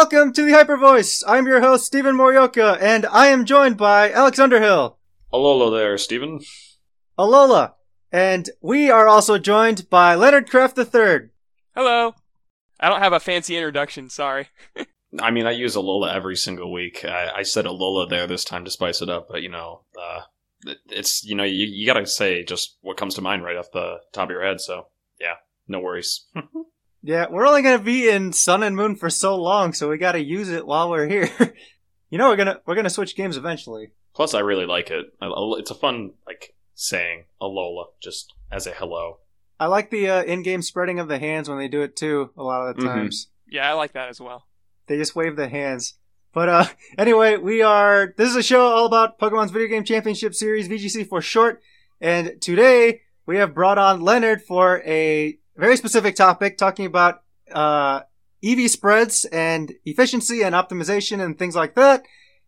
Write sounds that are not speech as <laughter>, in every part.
Welcome to the Hyper Voice. I'm your host, Stephen Morioka, and I am joined by Alex Underhill. Hello there, Stephen. Alola. And we are also joined by Leonard Craft III. Hello. I don't have a fancy introduction, sorry. <laughs> I mean, I use Alola every single week. I, I said Alola there this time to spice it up, but you know, uh, it's you know, you, you gotta say just what comes to mind right off the top of your head. So yeah, no worries. <laughs> yeah, we're only gonna be in Sun and Moon for so long, so we gotta use it while we're here. <laughs> you know, we're gonna we're gonna switch games eventually. Plus, I really like it. It's a fun like saying Alola just as a hello. I like the uh, in-game spreading of the hands when they do it too. A lot of the mm-hmm. times. Mm-hmm. Yeah, I like that as well. They just wave the hands. But uh, <laughs> anyway, we are. This is a show all about Pokemon's Video Game Championship Series (VGC) for short. And today we have brought on Leonard for a very specific topic, talking about uh, EV spreads and efficiency and optimization and things like that.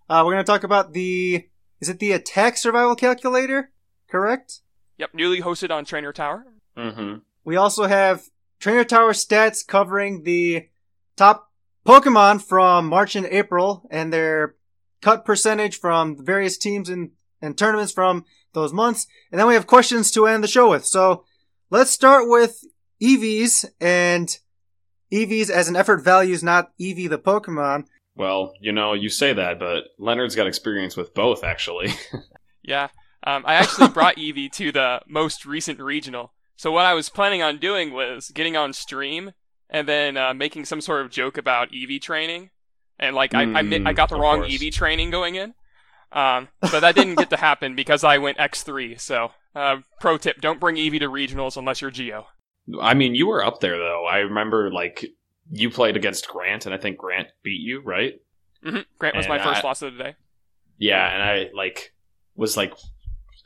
Uh, we're going to talk about the is it the attack survival calculator? Correct. Yep, newly hosted on Trainer Tower. Mm-hmm. We also have Trainer Tower stats covering the top Pokemon from March and April and their cut percentage from various teams and, and tournaments from those months. And then we have questions to end the show with. So let's start with EVs and EVs as an effort values, not EV the Pokemon. Well, you know, you say that, but Leonard's got experience with both, actually. <laughs> yeah. Um, I actually brought Eevee to the most recent regional. So what I was planning on doing was getting on stream and then uh, making some sort of joke about Eevee training, and like mm, I, I, I, got the wrong course. EV training going in. Um, but that didn't get to happen because I went X3. So, uh, pro tip: don't bring Eevee to regionals unless you're Geo. I mean, you were up there though. I remember like you played against Grant, and I think Grant beat you, right? Mm-hmm. Grant was and my first I, loss of the day. Yeah, and I like was like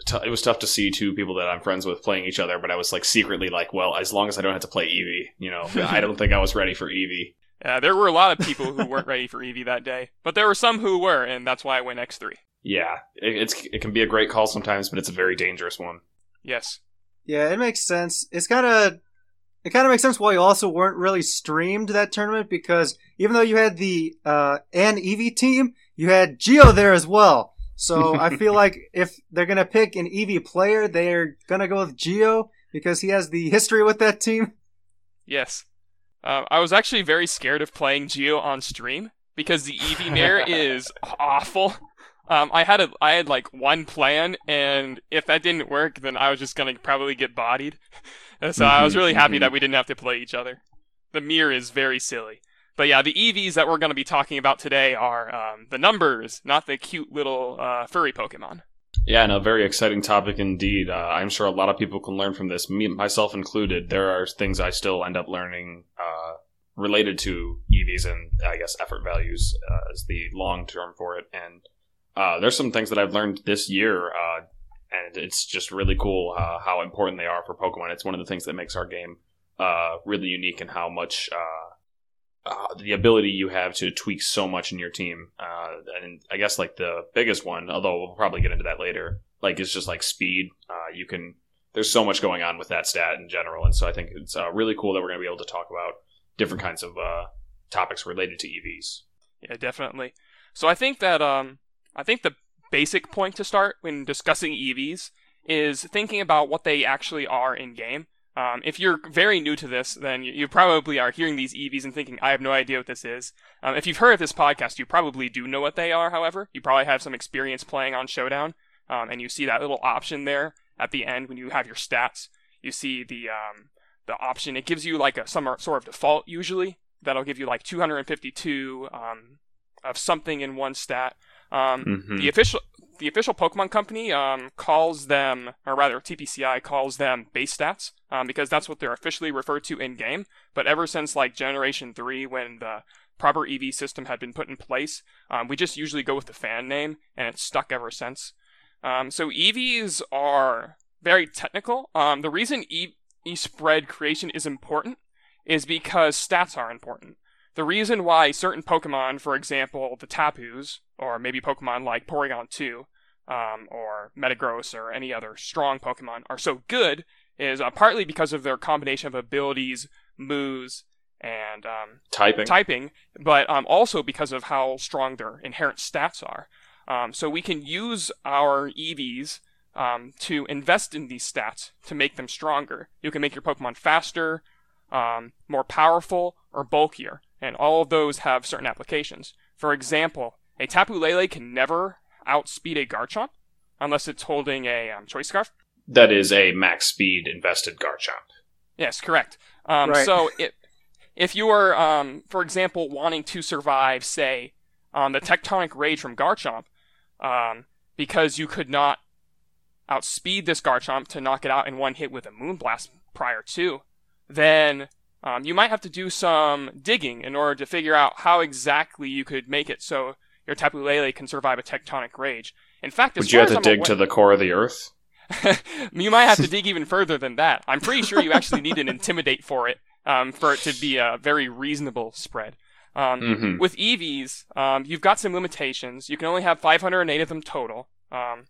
t- it was tough to see two people that I'm friends with playing each other, but I was like secretly like, well, as long as I don't have to play Eevee, you know, <laughs> I don't think I was ready for Eevee. Yeah, there were a lot of people who weren't ready for Eevee that day, but there were some who were, and that's why I went X3. Yeah, it, it's it can be a great call sometimes, but it's a very dangerous one. Yes. Yeah, it makes sense. It's kind of it kind of makes sense why you also weren't really streamed that tournament because even though you had the uh, an Eevee team, you had Geo there as well. So I feel <laughs> like if they're gonna pick an Eevee player, they're gonna go with Geo because he has the history with that team. Yes, uh, I was actually very scared of playing Geo on stream because the Eevee mirror <laughs> is awful. Um, I had a, I had like one plan, and if that didn't work, then I was just gonna probably get bodied. So I was really happy that we didn't have to play each other. The mirror is very silly. But yeah, the EVs that we're going to be talking about today are um, the numbers, not the cute little uh, furry Pokemon. Yeah, and a very exciting topic indeed. Uh, I'm sure a lot of people can learn from this, me myself included. There are things I still end up learning uh, related to EVs and I guess effort values uh, is the long term for it. And uh, there's some things that I've learned this year, uh, and it's just really cool uh, how important they are for Pokemon. It's one of the things that makes our game really unique and how much uh, the ability you have to tweak so much in your team. Uh, and I guess like the biggest one, although we'll probably get into that later, like is just like speed. Uh, you can there's so much going on with that stat in general, and so I think it's uh, really cool that we're going to be able to talk about different kinds of uh, topics related to EVs. Yeah, definitely. So I think that um, I think the basic point to start when discussing EVs is thinking about what they actually are in game. Um, if you're very new to this, then you, you, probably are hearing these EVs and thinking, I have no idea what this is. Um, if you've heard of this podcast, you probably do know what they are, however. You probably have some experience playing on Showdown, um, and you see that little option there at the end when you have your stats. You see the um, the option. It gives you like a some sort of default usually. That'll give you like 252 um, of something in one stat. Um, mm-hmm. The official the official Pokemon Company um, calls them, or rather TPCI calls them base stats, um, because that's what they're officially referred to in game. But ever since like Generation Three, when the proper EV system had been put in place, um, we just usually go with the fan name, and it's stuck ever since. Um, so EVs are very technical. Um, the reason E spread creation is important is because stats are important. The reason why certain Pokemon, for example, the Tapus, or maybe Pokemon like Porygon 2, um, or Metagross, or any other strong Pokemon, are so good is uh, partly because of their combination of abilities, moves, and um, Typing. typing, but um, also because of how strong their inherent stats are. Um, so we can use our EVs um, to invest in these stats to make them stronger. You can make your Pokemon faster, um, more powerful, or bulkier, and all of those have certain applications. For example, a Tapu Lele can never outspeed a Garchomp unless it's holding a um, Choice Scarf. that is a max speed invested Garchomp. Yes, correct. Um, Right. So it, if you are, um, for example, wanting to survive, say, um, the Tectonic Rage from Garchomp, um, because you could not outspeed this Garchomp to knock it out in one hit with a Moonblast prior to, then um, you might have to do some digging in order to figure out how exactly you could make it so your Tapu Lele can survive a Tectonic Rage. In fact, Would you have to I'm dig aware- to the core of the earth? <laughs> you might have to dig even further than that. I'm pretty sure you actually need an intimidate for it, um, for it to be a very reasonable spread. Um, hmm With EVs, um, you've got some limitations. You can only have 508 of them total, um,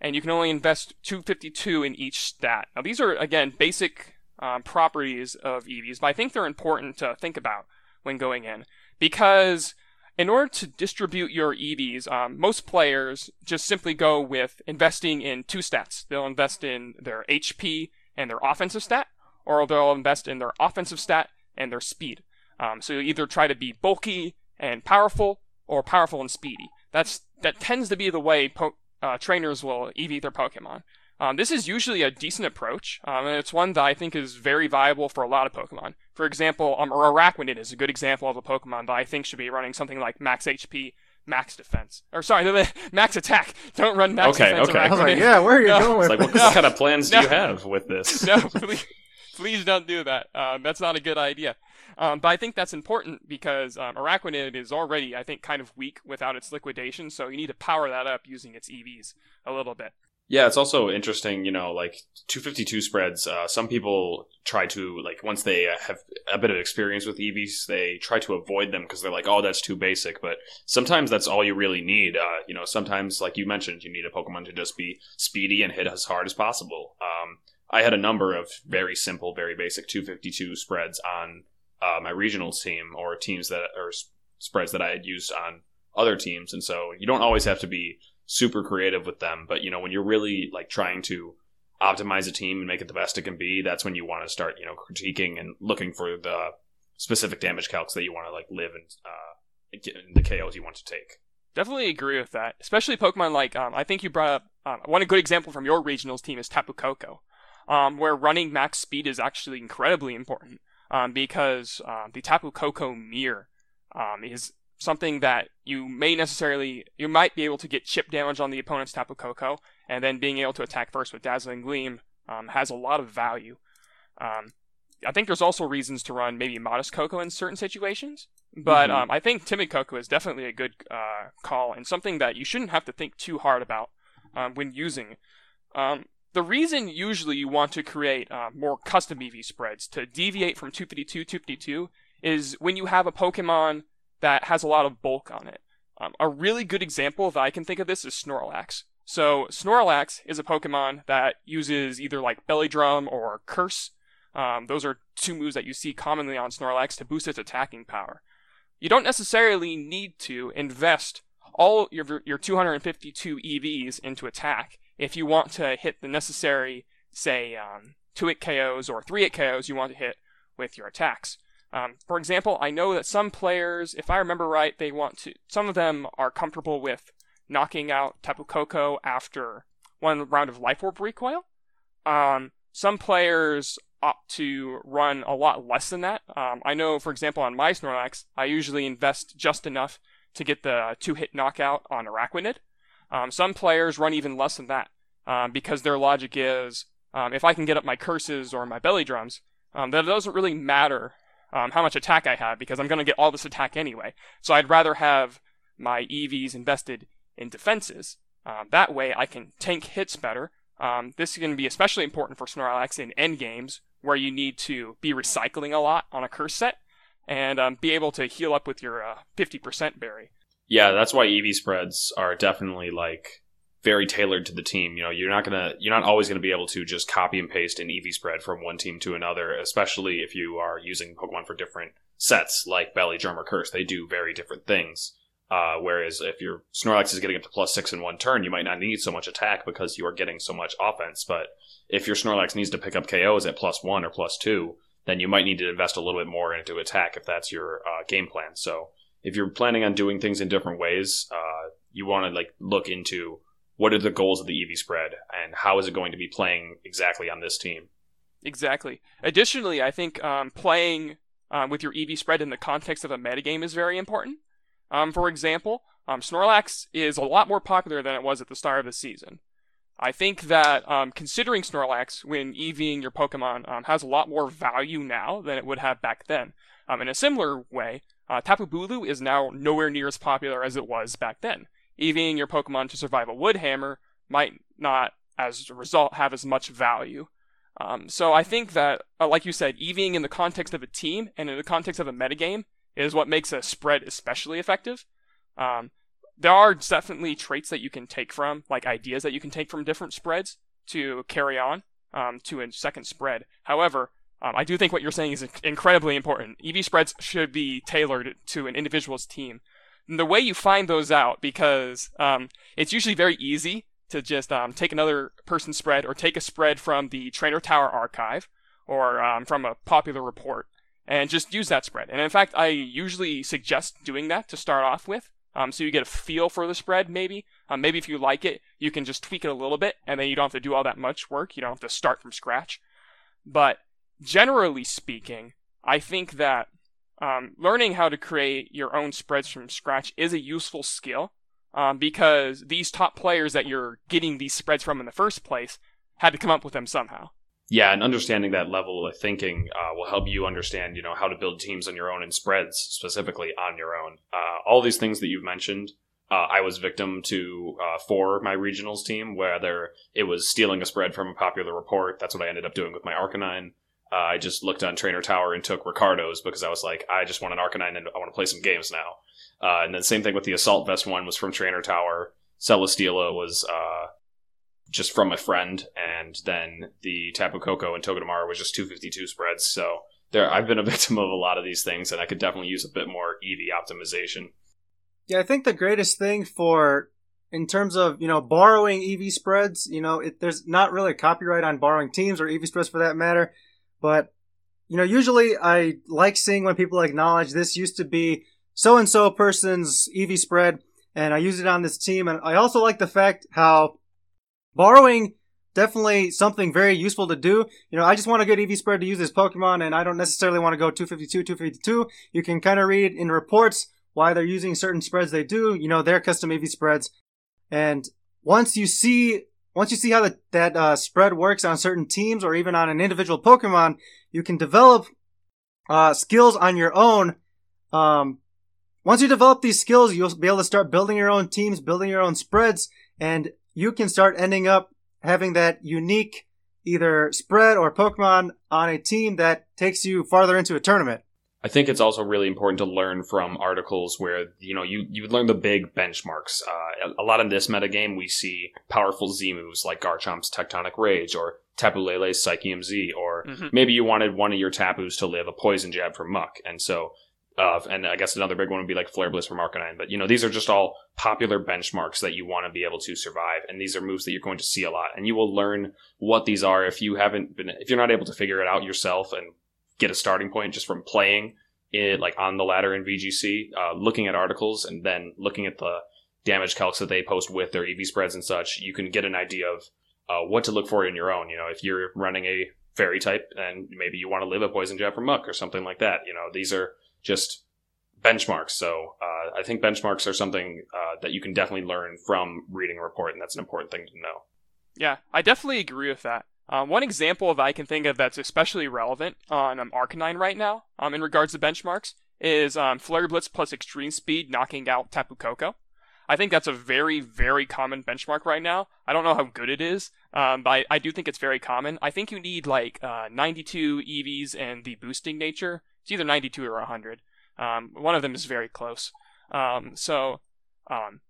and you can only invest 252 in each stat. Now, these are again basic um, properties of EVs, but I think they're important to think about when going in because in order to distribute your EVs, um, most players just simply go with investing in two stats. They'll invest in their HP and their offensive stat, or they'll invest in their offensive stat and their speed. Um, so you either try to be bulky and powerful, or powerful and speedy. That's that tends to be the way po- uh, trainers will EV their Pokemon. Um, this is usually a decent approach, um, and it's one that I think is very viable for a lot of Pokemon. For example, um, Araquanid is a good example of a Pokemon that I think should be running something like max HP, max defense, or sorry, <laughs> max attack. Don't run max Okay, defense. okay. I was like, yeah, where are you No. going with like, what, this? what kind of plans do <laughs> No. you have with this? <laughs> no, please, please don't do that. Um, that's not a good idea. Um, but I think that's important because um, Araquanid is already, I think, kind of weak without its liquidation, so you need to power that up using its EVs a little bit. Yeah, it's also interesting, you know, like 252 spreads. Uh, some people try to, like, once they uh, have a bit of experience with EVs, they try to avoid them because they're like, oh, that's too basic. But sometimes that's all you really need. Uh, you know, sometimes, like you mentioned, you need a Pokemon to just be speedy and hit as hard as possible. Um, I had a number of very simple, very basic 252 spreads on uh, my regionals team or teams that, are spreads that I had used on other teams. And so you don't always have to be super creative with them. But you know, when you're really like trying to optimize a team and make it the best it can be, that's when you want to start, you know, critiquing and looking for the specific damage calcs that you want to like live and uh, the KOs you want to take. Definitely agree with that, especially Pokemon like um, I think you brought up um, one good example from your regionals team is Tapu Koko, um, where running max speed is actually incredibly important um, because um, the Tapu Koko mirror um, is something that you may necessarily you might be able to get chip damage on the opponent's Tapu Koko, and then being able to attack first with Dazzling Gleam um, has a lot of value. Um, I think there's also reasons to run maybe Modest Koko in certain situations, but Mhm. um, I think Timid Koko is definitely a good uh, call and something that you shouldn't have to think too hard about um, when using. Um, the reason usually you want to create uh, more custom EV spreads to deviate from 252 252 is when you have a Pokemon that has a lot of bulk on it. Um, a really good example that I can think of this is Snorlax. So Snorlax is a Pokemon that uses either like Belly Drum or Curse. Um, those are two moves that you see commonly on Snorlax to boost its attacking power. You don't necessarily need to invest all your your 252 EVs into attack if you want to hit the necessary, say, um, two hit KOs or three hit KOs you want to hit with your attacks. Um, for example, I know that some players, if I remember right, they want to. Some of them are comfortable with knocking out Tapu Koko after one round of Life Orb recoil. Um, some players opt to run a lot less than that. Um, I know, for example, on my Snorlax, I usually invest just enough to get the two-hit knockout on Araquanid. Um, some players run even less than that um, because their logic is um, if I can get up my curses or my belly drums, um, that it doesn't really matter um, how much attack I have because I'm going to get all this attack anyway. So I'd rather have my EVs invested in defenses. Um, that way I can tank hits better. Um, this is going to be especially important for Snorlax in end games where you need to be recycling a lot on a curse set and um, be able to heal up with your uh, 50% berry. Yeah, that's why EV spreads are definitely like very tailored to the team. You know, you're not gonna you're not always gonna be able to just copy and paste an EV spread from one team to another, especially if you are using Pokemon for different sets like Belly Drum, or Curse. They do very different things. Uh, whereas if your Snorlax is getting up to plus six in one turn, you might not need so much attack because you are getting so much offense. But if your Snorlax needs to pick up KOs at plus one or plus two, then you might need to invest a little bit more into attack if that's your uh, game plan. So if you're planning on doing things in different ways, uh, you want to like look into what are the goals of the EV spread and how is it going to be playing exactly on this team. Exactly. Additionally, I think um, playing um, with your EV spread in the context of a metagame is very important. Um, for example, um, Snorlax is a lot more popular than it was at the start of the season. I think that um, considering Snorlax when EVing your Pokemon um, has a lot more value now than it would have back then. In a similar way, uh, Tapu Bulu is now nowhere near as popular as it was back then. EVing your Pokemon to survive a Wood Hammer might not, as a result, have as much value. Um, so I think that, uh, like you said, EVing in the context of a team and in the context of a metagame is what makes a spread especially effective. Um, there are definitely traits that you can take from, like ideas that you can take from different spreads to carry on um, to a second spread. However, um, I do think what you're saying is incredibly important. EV spreads should be tailored to an individual's team. And the way you find those out, because um, it's usually very easy to just um, take another person's spread or take a spread from the Trainer Tower archive or um, from a popular report and just use that spread. And in fact, I usually suggest doing that to start off with. Um, so you get a feel for the spread, maybe. Um, maybe if you like it, you can just tweak it a little bit, and then you don't have to do all that much work. You don't have to start from scratch. But generally speaking, I think that um, learning how to create your own spreads from scratch is a useful skill um, because these top players that you're getting these spreads from in the first place had to come up with them somehow. Yeah, and understanding that level of thinking uh, will help you understand, you know, how to build teams on your own and spreads specifically on your own. Uh, all these things that you've mentioned, uh, I was victim to uh, for my regionals team, whether it was stealing a spread from a popular report. That's what I ended up doing with my Arcanine. Uh, I just looked on Trainer Tower and took Ricardo's because I was like, I just want an Arcanine and I want to play some games now. Uh, and then same thing with the Assault Vest one was from Trainer Tower. Celesteela was just from a friend, and then the Tapu Koko and Togedemaru was just 252 spreads. So there, I've been a <laughs> victim of a lot of these things, and I could definitely use a bit more EV optimization. Yeah, I think the greatest thing for in terms of you know borrowing EV spreads, you know, it, there's not really a copyright on borrowing teams or EV spreads for that matter, but you know, usually I like seeing when people acknowledge this used to be so and so person's EV spread, and I use it on this team, and I also like the fact how borrowing definitely something very useful to do. You know, I just want a good EV spread to use this Pokemon, and I don't necessarily want to go 252, 252. You can kind of read in reports why they're using certain spreads they do, you know, their custom EV spreads. And once you see, once you see how the, that uh, spread works on certain teams or even on an individual Pokemon, you can develop uh, skills on your own. Um, once you develop these skills, you'll be able to start building your own teams, building your own spreads, and you can start ending up having that unique either spread or Pokemon on a team that takes you farther into a tournament. I think it's also really important to learn from articles where you know you you learn the big benchmarks. Uh, a lot in this metagame, we see powerful Z moves like Garchomp's Tectonic Rage or Tapu Lele's Psychium Z, or mm-hmm. maybe you wanted one of your Tapus to live a Poison Jab from Muk, and so uh, and I guess another big one would be like Flare Blitz from Arcanine. But you know, these are just all popular benchmarks that you want to be able to survive, and these are moves that you're going to see a lot, and you will learn what these are if you haven't been if you're not able to figure it out yourself and get a starting point just from playing it like on the ladder in VGC, uh, looking at articles, and then looking at the damage calcs that they post with their EV spreads and such. You can get an idea of uh, what to look for in your own. You know, if you're running a fairy type and maybe you want to live a poison jab from Muk or something like that. You know, these are just benchmarks. So uh, I think benchmarks are something uh, that you can definitely learn from reading a report, and that's an important thing to know. Yeah, I definitely agree with that. Um, one example of I can think of that's especially relevant on um, Arcanine right now, um, in regards to benchmarks, is um, Flare Blitz plus Extreme Speed knocking out Tapu Koko. I think that's a very, very common benchmark right now. I don't know how good it is, um, but I, I, do think it's very common. I think you need like uh, 92 EVs and the boosting nature. It's either 92 or 100. Um, one of them is very close. Um, so, um,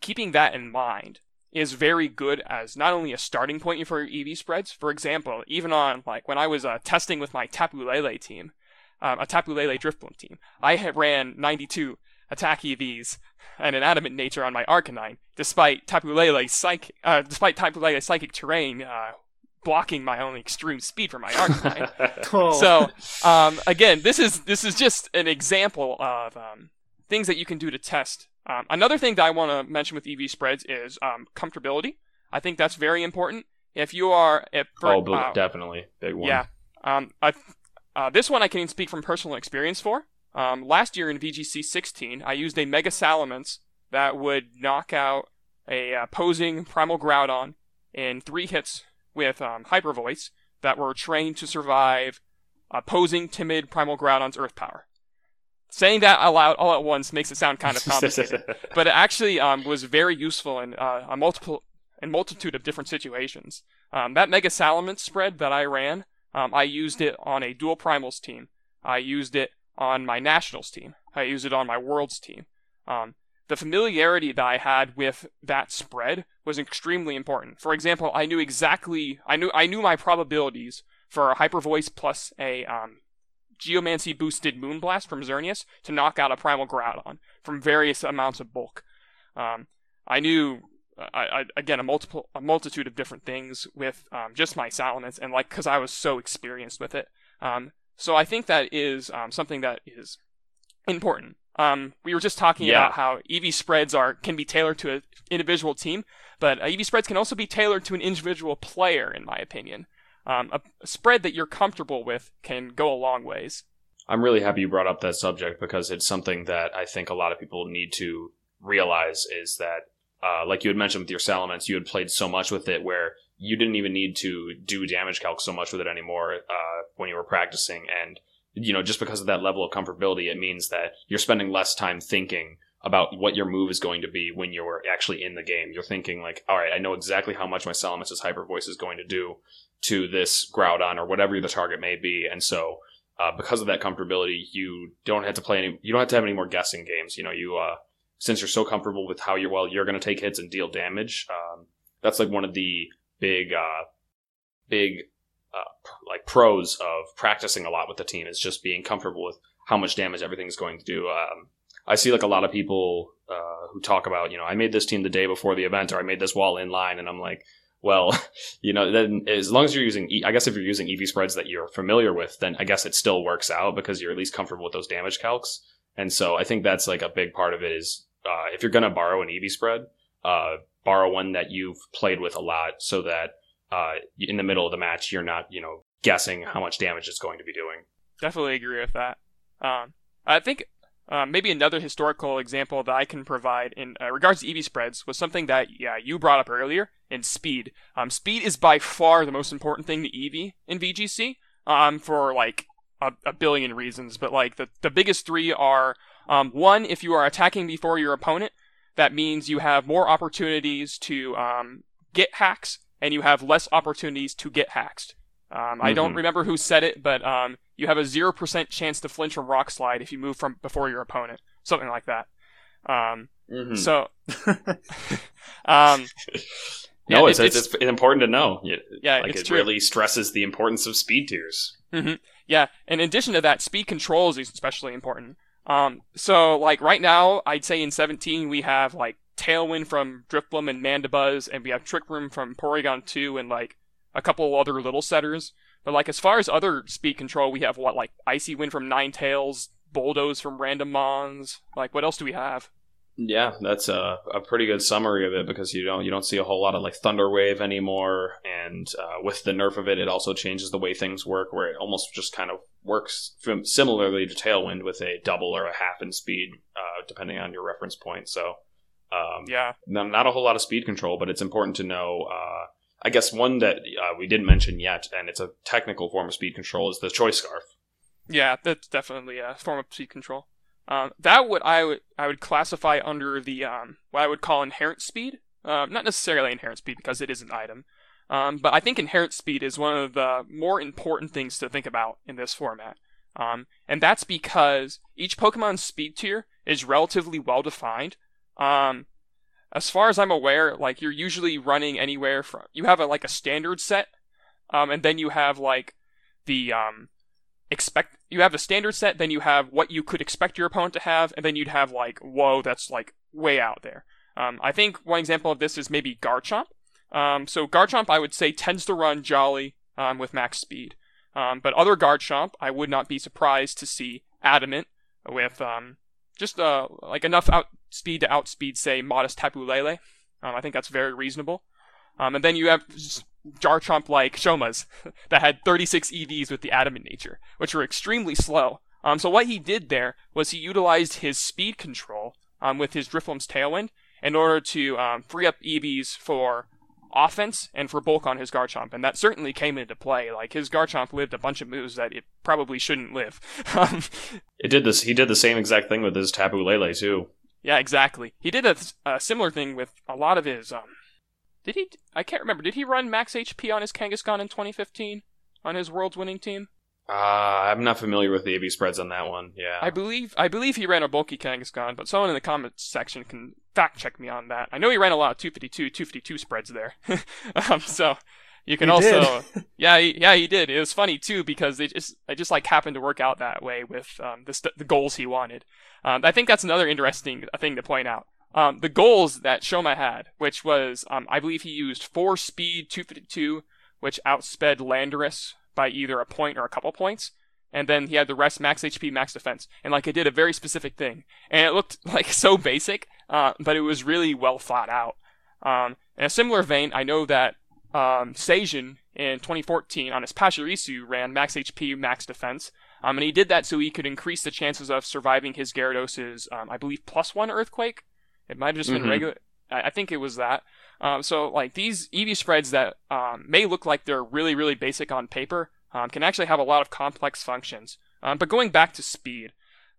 keeping that in mind, is very good as not only a starting point for your EV spreads. For example, even on like when I was uh, testing with my Tapu Lele team, um, a Tapu Lele Drifblim team, I had ran 92 attack EVs and an adamant nature on my Arcanine, despite Tapu Lele's psychic, uh, despite Tapu Lele's psychic terrain uh, blocking my own extreme speed for my Arcanine. <laughs> Oh. So um, again, this is this is just an example of um, things that you can do to test. Um, another thing that I want to mention with EV spreads is um, comfortability. I think that's very important. If you are, if for, oh, uh, definitely big one. yeah, um, I, uh, this one I can speak from personal experience for. Um, last year in VGC 16, I used a Mega Salamence that would knock out a uh, posing Primal Groudon in three hits with um, Hyper Voice that were trained to survive opposing timid Primal Groudon's Earth Power. Saying that aloud all at once makes it sound kind of <laughs> complicated, but it actually um, was very useful in uh, a multiple in multitude of different situations. Um, that Mega Salamence spread that I ran, um, I used it on a dual primals team. I used it on my nationals team. I used it on my worlds team. Um, the familiarity that I had with that spread was extremely important. For example, I knew exactly I knew I knew my probabilities for a Hyper Voice plus a um, Geomancy boosted Moonblast from Xerneas to knock out a Primal Groudon from various amounts of bulk. Um, I knew I, I, again a multiple a multitude of different things with um, just my Salamence and like because I was so experienced with it. Um, so I think that is um, something that is important. Um, we were just talking Yeah. about how EV spreads are can be tailored to an individual team, but uh, EV spreads can also be tailored to an individual player, in my opinion. Um, a, spread that you're comfortable with can go a long ways. I'm really happy you brought up that subject because it's something that I think a lot of people need to realize is that, uh, like you had mentioned with your Salamence, you had played so much with it where you didn't even need to do damage calc so much with it anymore uh, when you were practicing. And, you know, just because of that level of comfortability, it means that you're spending less time thinking about what your move is going to be when you're actually in the game. You're thinking like, all right, I know exactly how much my Salamence's Hyper Voice is going to do to this Groudon or whatever the target may be. And so, uh, because of that comfortability, you don't have to play any, you don't have to have any more guessing games. You know, you, uh, since you're so comfortable with how you're, well, you're going to take hits and deal damage, um, that's like one of the big, uh, big, uh, like pros of practicing a lot with the team is just being comfortable with how much damage everything's going to do. Um, I see like a lot of people, uh, who talk about, you know, I made this team the day before the event or I made this wall in line and I'm like, well, <laughs> you know, then as long as you're using, I guess if you're using EV spreads that you're familiar with, then I guess it still works out because you're at least comfortable with those damage calcs. And so I think that's like a big part of it is, uh, if you're going to borrow an EV spread, uh, borrow one that you've played with a lot so that, uh, in the middle of the match, you're not, you know, guessing how much damage it's going to be doing. Definitely agree with that. Um, I think uh, maybe another historical example that I can provide in uh, regards to EV spreads was something that yeah you brought up earlier in speed. Um, speed is by far the most important thing to EV in VGC. Um, for like a, a billion reasons, but like the the biggest three are um, one if you are attacking before your opponent, that means you have more opportunities to um, get hacks and you have less opportunities to get hacked. Um, I don't Mhm. remember who said it, but um, you have a zero percent chance to flinch from rock slide if you move from before your opponent, something like that. Um, Mm-hmm. So, <laughs> <laughs> um, no, yeah, it's, it- it's, it's important to know. It- yeah, like it's it true. really stresses the importance of speed tiers. Yeah, in addition to that, speed controls is especially important. Um, so like right now, I'd say in 17 we have like Tailwind from Drifblim and Mandibuzz, and we have Trick Room from Porygon 2 and like a couple other little setters. But like as far as other speed control, we have what like Icy Wind from Ninetales, Bulldoze from Random Mons. Like what else do we have? Yeah, that's a, a pretty good summary of it because you don't you don't see a whole lot of like Thunder Wave anymore, and uh, with the nerf of it, it also changes the way things work, where it almost just kind of works similarly to Tailwind with a double or a half in speed, uh, depending on your reference point. So, um, Yeah, no- not a whole lot of speed control, but it's important to know. Uh, I guess one that uh, we didn't mention yet, and it's a technical form of speed control, is the Choice Scarf. yeah, that's definitely a form of speed control. Um, that would I would I would classify under the um, what I would call inherent speed. Um, not necessarily inherent speed because it is an item, um, but I think inherent speed is one of the more important things to think about in this format. Um, and that's because each Pokemon's speed tier is relatively well defined. As far as I'm aware, like you're usually running anywhere from you have a like a standard set, um, and then you have like the um, expect you have a standard set, then you have what you could expect your opponent to have, and then you'd have like whoa, that's like way out there. Um, I think one example of this is maybe Garchomp. Um, so Garchomp, I would say, tends to run Jolly um, with max speed. Um, but other Garchomp, I would not be surprised to see Adamant with just uh, like enough out speed to outspeed, say, modest Tapu Lele. Um, I think that's very reasonable. Um, and then you have Garchomp like Shoma's <laughs> that had 36 EVs with the Adamant nature, which were extremely slow. Um, so what he did there was he utilized his speed control um, with his Drifloon's Tailwind in order to um, free up EVs for offense and for bulk on his Garchomp, and that certainly came into play. Like his Garchomp lived a bunch of moves that it probably shouldn't live. <laughs> Um, it did this. He did the same exact thing with his Tapu Lele too. Yeah, exactly. He did a, a similar thing with a lot of his. Um, did he? I can't remember. Did he run max HP on his Kangaskhan in 2015 on his World's winning team? Uh, I'm not familiar with the EV spreads on that one. Yeah. I believe I believe he ran a bulky Kangaskhan, but someone in the comments section can fact check me on that. I know he ran a lot of 252, 252 spreads there. <laughs> um, so you can He also <laughs> yeah he, yeah he did. It was funny too because they just they just like happened to work out that way with um, the st- the goals he wanted. Um, I think that's another interesting thing to point out. Um, the goals that Shoma had, which was um, I believe he used four speed 252, which outsped Landorus by either a point or a couple points. And then he had the rest max HP, max defense. And like it did a very specific thing. And it looked <laughs> like so basic, uh, but it was really well thought out. Um, in a similar vein, I know that um, Sejun in 2014 on his Pachirisu ran max HP, max defense. Um, and he did that so he could increase the chances of surviving his Gyarados' um, I believe, plus one earthquake. It might have just been Mhm. regular. I, I think it was that. Um, so like these EV spreads that um, may look like they're really really basic on paper um, can actually have a lot of complex functions. Um, but going back to speed,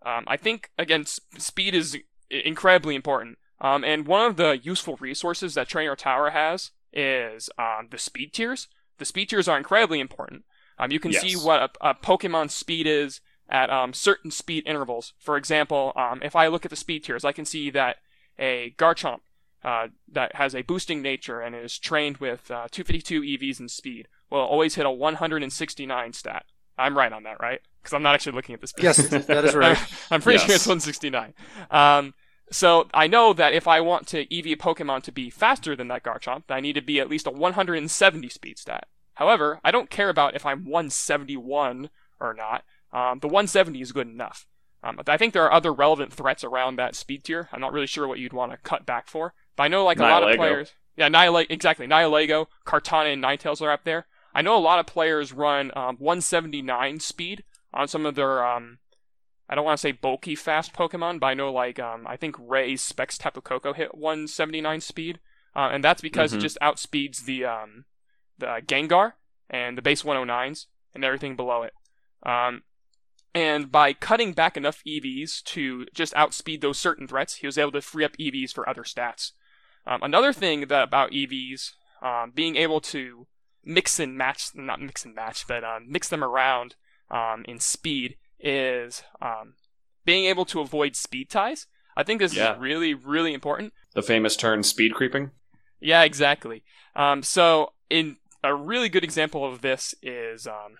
um, I think again s- speed is i- incredibly important. Um, and one of the useful resources that Trainer Tower has is um, the speed tiers. The speed tiers are incredibly important. Um, you can see what a, a Pokemon speed is at um, certain speed intervals. For example, um, if I look at the speed tiers, I can see that a Garchomp uh, that has a boosting nature and is trained with uh, 252 EVs in speed will always hit a 169 stat. I'm right on that, right? Because I'm not actually looking at the speed. Yes, <laughs> that is right. I'm pretty sure it's 169. Um, so I know that if I want to EV a Pokemon to be faster than that Garchomp, I need to be at least a 170 speed stat. However, I don't care about if I'm 171 or not. Um, the 170 is good enough. Um, I think there are other relevant threats around that speed tier. I'm not really sure what you'd want to cut back for. But I know like a lot of players. Yeah, Nihila- exactly. Nihilego, Kartana, and Ninetales are up there. I know a lot of players run um, 179 speed on some of their um, I don't want to say bulky fast Pokemon, but I know like um, I think Ray's Specs Tapu Koko hit 179 speed, uh, and that's because Mhm. it just outspeeds the um, the Gengar and the base 109s and everything below it. Um, and by cutting back enough EVs to just outspeed those certain threats, he was able to free up EVs for other stats. Um, another thing that about EVs, um, being able to mix and match, not mix and match, but um, mix them around um, in speed is um, being able to avoid speed ties. I think this Yeah. is really, really important. The famous term speed creeping. Yeah, exactly. Um, so, in a really good example of this is, um,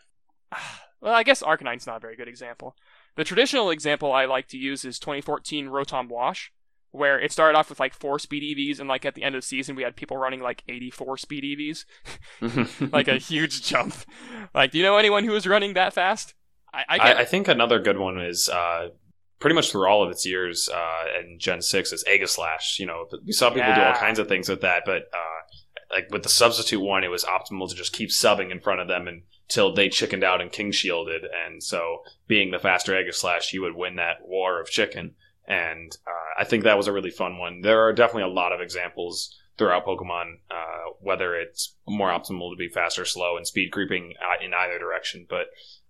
<sighs> well, I guess Arcanine's not a very good example. The traditional example I like to use is 2014 Rotom Wash, where it started off with like four speed EVs, and like at the end of the season, we had people running like 84 speed EVs, <laughs> <laughs> like a huge jump. Like, do you know anyone who was running that fast? I, I I. I think another good one is uh, pretty much through all of its years uh, in Gen Six is Aegislash. You know, we saw people do all kinds of things with that, but uh, like with the substitute one, it was optimal to just keep subbing in front of them until they chickened out and king shielded. And so, being the faster Aegislash, you would win that war of chicken. And uh, I think that was a really fun one. There are definitely a lot of examples throughout Pokemon, uh, whether it's more optimal to be fast or slow and speed creeping uh, in either direction. But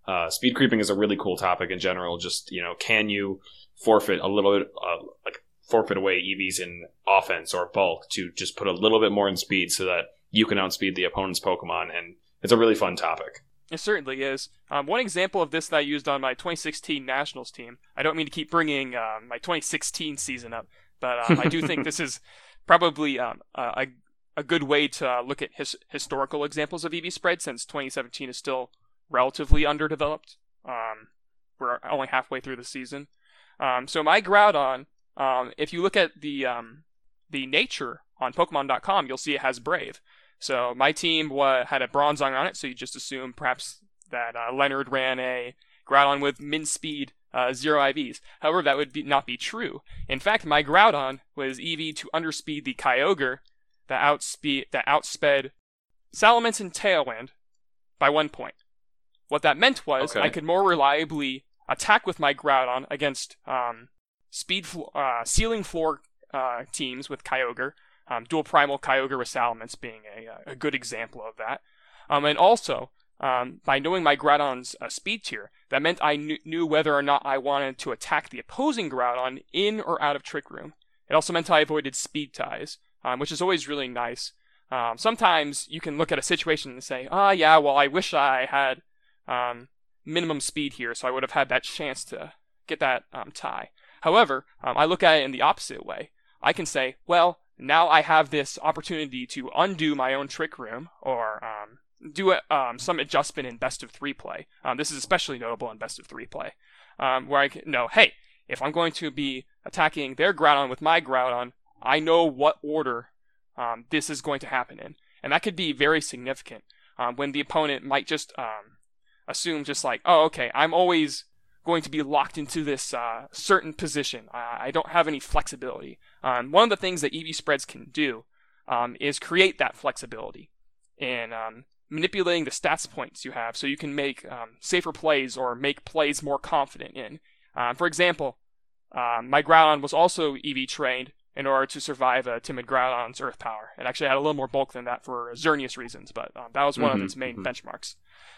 uh, speed creeping is a really cool topic in general. Just you know, can you forfeit a little bit, uh, like forfeit away EVs in offense or bulk to just put a little bit more in speed so that you can outspeed the opponent's Pokemon? And it's a really fun topic. It certainly is. Um, one example of this that I used on my 2016 Nationals team. I don't mean to keep bringing um, my 2016 season up, but um, I do <laughs> think this is probably um, a, a good way to uh, look at his, historical examples of EV spread since 2017 is still relatively underdeveloped. Um, we're only halfway through the season. Um, so my Groudon, um, if you look at the um, the nature on Pokemon.com, you'll see it has Brave. So my team wa- had a Bronzong on it, so you just assume perhaps that uh, Leonard ran a Groudon with min speed, uh, zero IVs. However, that would be, not be true. In fact, my Groudon was EV to underspeed the Kyogre that outspeed that outsped Salamence and Tailwind by one point. What that meant was okay. I could more reliably attack with my Groudon against um, speed flo- uh, ceiling floor uh, teams with Kyogre, um, dual primal Kyogre with Salamence being a, a good example of that. Um, and also, um, by knowing my Groudon's uh, speed tier, that meant I kn- knew whether or not I wanted to attack the opposing Groudon in or out of Trick Room. It also meant I avoided speed ties, um, which is always really nice. Um, sometimes you can look at a situation and say, "Ah, oh, yeah, well, I wish I had um, minimum speed here, so I would have had that chance to get that um, tie." However, um, I look at it in the opposite way. I can say, "Well, now I have this opportunity to undo my own trick room or um, do a, um, some adjustment in best of three play. Um, this is especially notable in best of three play, um, where I can know, hey, if I'm going to be attacking their Groudon with my Groudon, I know what order um, this is going to happen in, and that could be very significant um, when the opponent might just assume, just like, oh, okay, I'm always going to be locked into this uh, certain position. I, I, don't have any flexibility. Um, one of the things that EV spreads can do um, is create that flexibility in um, manipulating the stats points you have so you can make um, safer plays or make plays more confident in. Uh, for example, um, my Groudon was also EV trained in order to survive a timid Groudon's Earth Power. It actually had a little more bulk than that for Xerneas reasons, but um, that was one mm-hmm, of its main mm-hmm. benchmarks.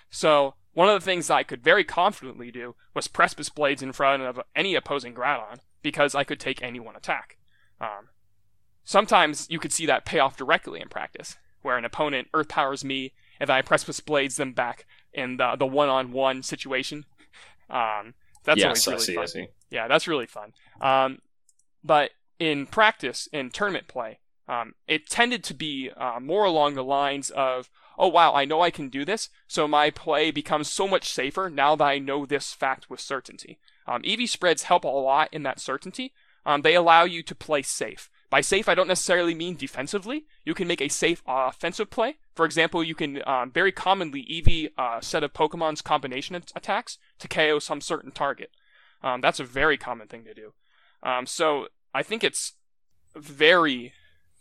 So one of the things I could very confidently do was Precipice Blades in front of any opposing Groudon because I could take any one attack. Um, sometimes you could see that pay off directly in practice, where an opponent Earth powers me and then I Precipice Blades them back in the the one on one situation. <laughs> Um, that's yes, always really I see, fun. Yeah, that's really fun. Um, but in practice, in tournament play, um, it tended to be uh, more along the lines of, oh wow, I know I can do this, so my play becomes so much safer now that I know this fact with certainty. Um, EV spreads help a lot in that certainty. Um, they allow you to play safe. By safe, I don't necessarily mean defensively. You can make a safe uh, offensive play. For example, you can um, very commonly EV a uh, set of Pokemon's combination attacks to KO some certain target. Um, that's a very common thing to do. Um, so I think it's very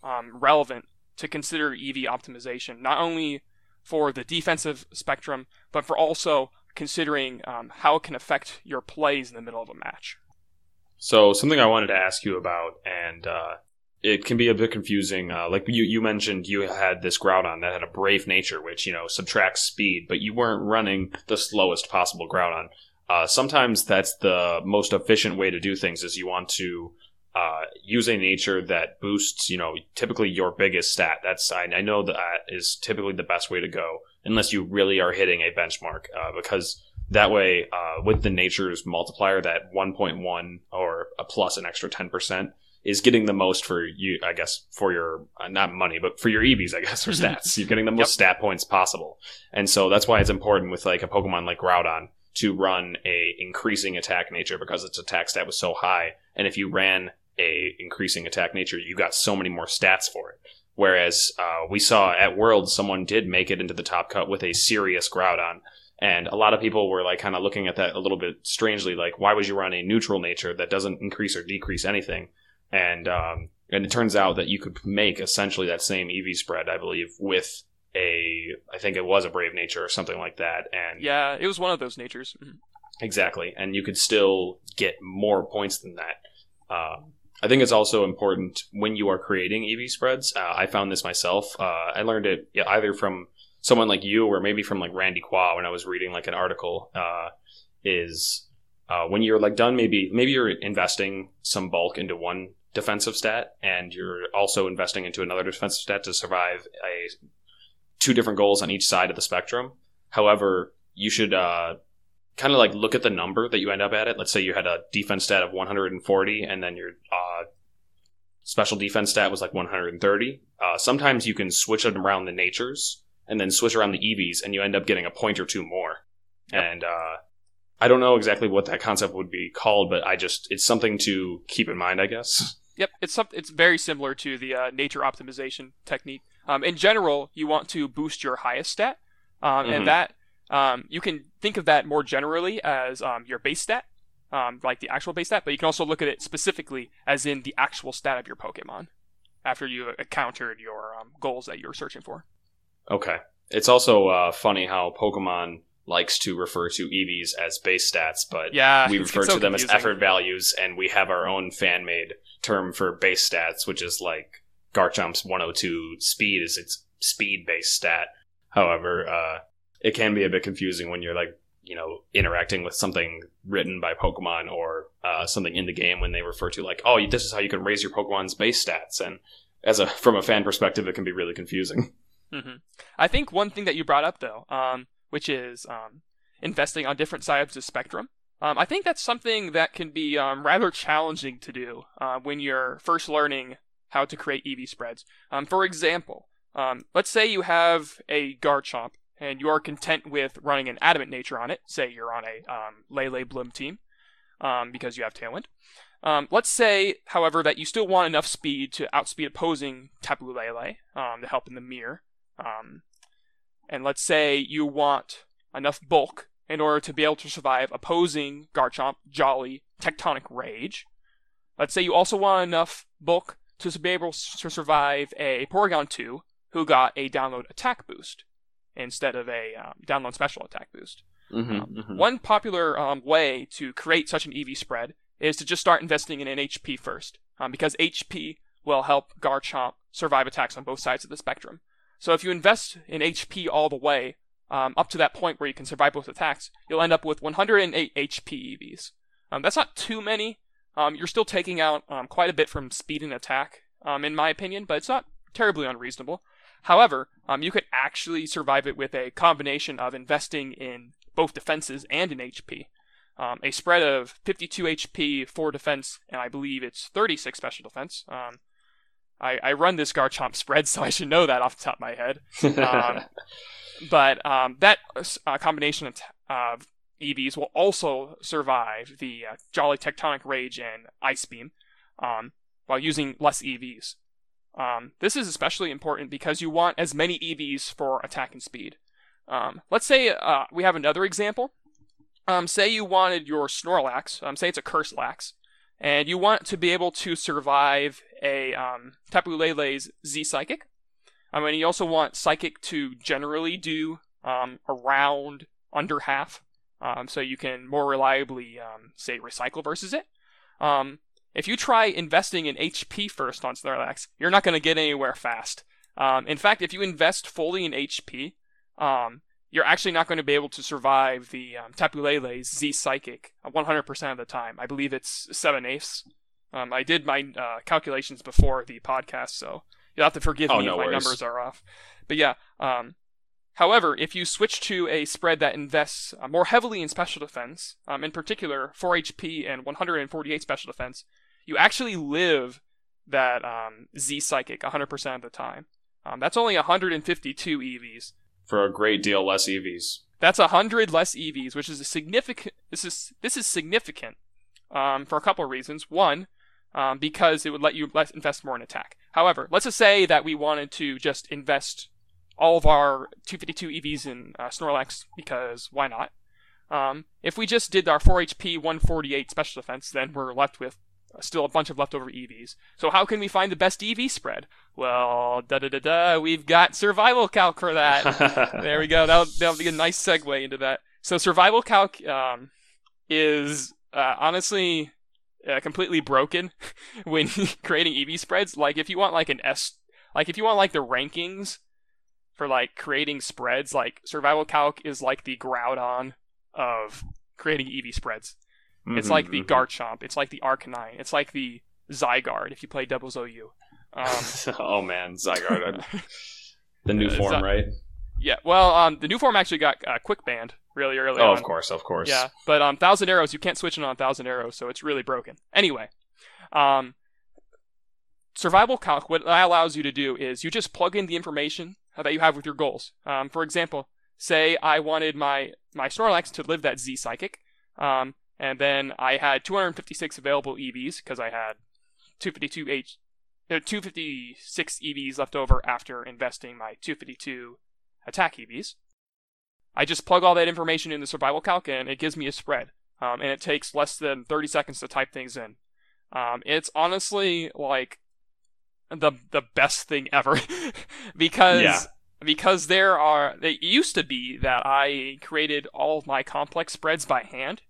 um, relevant to consider EV optimization, not only for the defensive spectrum, but for also considering um, how it can affect your plays in the middle of a match. So, something I wanted to ask you about, and uh, it can be a bit confusing. Uh, like you, you mentioned, you had this Groudon that had a brave nature, which you know subtracts speed, but you weren't running the slowest possible Groudon. Uh, sometimes that's the most efficient way to do things. Is you want to uh, use a nature that boosts, you know, typically your biggest stat. That's I, I know that is typically the best way to go, unless you really are hitting a benchmark, uh, because that way, uh, with the nature's multiplier, that 1.1 or a plus an extra 10% is getting the most for you, I guess, for your, uh, not money, but for your EVs, I guess, or <laughs> stats. You're getting the most yep. stat points possible. And so that's why it's important with like a Pokemon like Groudon to run a increasing attack nature because its attack stat was so high. And if you ran a increasing attack nature, you got so many more stats for it. Whereas uh, we saw at Worlds, someone did make it into the top cut with a serious Groudon. And a lot of people were like kind of looking at that a little bit strangely, like, why would you run a neutral nature that doesn't increase or decrease anything? And um, and it turns out that you could make essentially that same EV spread, I believe, with a I think it was a brave nature or something like that. And yeah, it was one of those natures. Mm-hmm. Exactly, and you could still get more points than that. Uh, I think it's also important when you are creating EV spreads. Uh, I found this myself. Uh, I learned it either from someone like you or maybe from like Randy Kwa when I was reading like an article. Uh, is uh, when you're like done, maybe maybe you're investing some bulk into one defensive stat and you're also investing into another defensive stat to survive a two different goals on each side of the spectrum. However, you should uh, kind of like look at the number that you end up at it. Let's say you had a defense stat of 140 and then your uh, special defense stat was like 130. Uh, sometimes you can switch it around the natures and then switch around the EVs, and you end up getting a point or two more. Yep. And uh, I don't know exactly what that concept would be called, but I just it's something to keep in mind, I guess. Yep, it's some, it's very similar to the uh, nature optimization technique. Um, in general, you want to boost your highest stat, um, Mhm. and that um, you can think of that more generally as um, your base stat, um, like the actual base stat, but you can also look at it specifically as in the actual stat of your Pokemon after you encountered your um, goals that you're searching for. Okay. It's also uh, funny how Pokemon likes to refer to EVs as base stats, but Yeah, <laughs> we refer gets to so them as effort values, and we have our own fan made term for base stats, which is like Garchomp's 102 speed is its speed based stat. However, uh, it can be a bit confusing when you're like, you know, interacting with something written by Pokemon or uh, something in the game when they refer to like, oh, this is how you can raise your Pokemon's base stats, and as a from a fan perspective, it can be really confusing. <laughs> hmm I think one thing that you brought up though, um, which is um, investing on different sides of the spectrum. Um, I think that's something that can be um, rather challenging to do uh, when you're first learning how to create EV spreads. Um, for example, um, let's say you have a Garchomp and you are content with running an Adamant Nature on it. Say you're on a um, Lele Bloom team um, because you have Tailwind. Um, let's say, however, that you still want enough speed to outspeed opposing Tapu Lele um, to help in the mirror. Um, and let's say you want enough bulk in order to be able to survive opposing Garchomp, Jolly, Tectonic Rage. Let's say you also want enough bulk to be able to survive a Porygon 2 who got a download attack boost instead of a um, download special attack boost. Mm-hmm, One popular um, way to create such an EV spread is to just start investing in an HP first, um, because HP will help Garchomp survive attacks on both sides of the spectrum. So if you invest in HP all the way, um, up to that point where you can survive both attacks, you'll end up with 108 HP EVs. Um, that's not too many. Um, you're still taking out um, quite a bit from speed and attack, um, in my opinion, but it's not terribly unreasonable. However, um, you could actually survive it with a combination of investing in both defenses and in HP. Um, a spread of 52 HP, 4 defense, and I believe it's 36 special defense. Um, I, I run this Garchomp <laughs> spread, so I should know that off the top of my head. Um, <laughs> but um, that uh, combination of, t- of EVs will also survive the uh, Jolly Tectonic Rage and Ice Beam um, while using less EVs. Um, this is especially important because you want as many EVs for attack and speed. Um, let's say uh, we have another example. Um, say you wanted your Snorlax, um, say it's a Curse Lax, and you want to be able to survive a um, Tapu Lele's Z Psychic. I mean, you also want Psychic to generally do um, around under half, um, so you can more reliably, um, say, recycle versus it. If you try investing in HP first on Snorlax, you're not going to get anywhere fast. Um, in fact, if you invest fully in HP, um, you're actually not going to be able to survive the um, Tapu Lele's Z Psychic 100% of the time. I believe it's 7 eighths. Um, I did my uh, calculations before the podcast, so you'll have to forgive Oh, me no if my worries. numbers are off. But yeah, um, however, if you switch to a spread that invests uh, more heavily in special defense, um, in particular 4 HP and 148 special defense, you actually live that um, Z Psychic 100% of the time. Um, that's only 152 EVs. For a great deal less EVs. That's 100 less EVs, which is a significant. This is this is significant um, for a couple of reasons. One, um, because it would let you less invest more in attack. However, let's just say that we wanted to just invest all of our 252 EVs in uh, Snorlax because why not? Um, if we just did our 4 HP 148 special defense, then we're left with still a bunch of leftover EVs. So how can we find the best EV spread? Well, da da da da, we've got survival calc for that. <laughs> there we go. That'll, that'll be a nice segue into that. So survival calc um, is uh, honestly uh, completely broken <laughs> when <laughs> creating EV spreads. Like if you want like an S, like if you want like the rankings for like creating spreads, like survival calc is like the Groudon of creating EV spreads. It's Mhm, like the mhm. Garchomp. It's like the Arcanine. It's like the Zygarde if you play Doubles OU. Um, <laughs> oh man, Zygarde. <laughs> the new Uh, form, Zy- right? yeah, well, um, the new form actually got uh, quick banned really early Oh, on. of course, of course. Yeah, but um, thousand arrows you can't switch it on thousand arrows, so it's really broken. Anyway, um, survival calc, what that allows you to do is you just plug in the information that you have with your goals. Um, for example, say I wanted my my Snorlax to live that Z Psychic, um, and then I had 256 available EVs because I had 252 H, uh, 256 EVs left over after investing my 252 attack EVs. I just plug all that information in the survival calc and it gives me a spread. Um, and it takes less than 30 seconds to type things in. Um, it's honestly like the the best thing ever <laughs> because yeah. because there are it used to be that I created all of my complex spreads by hand.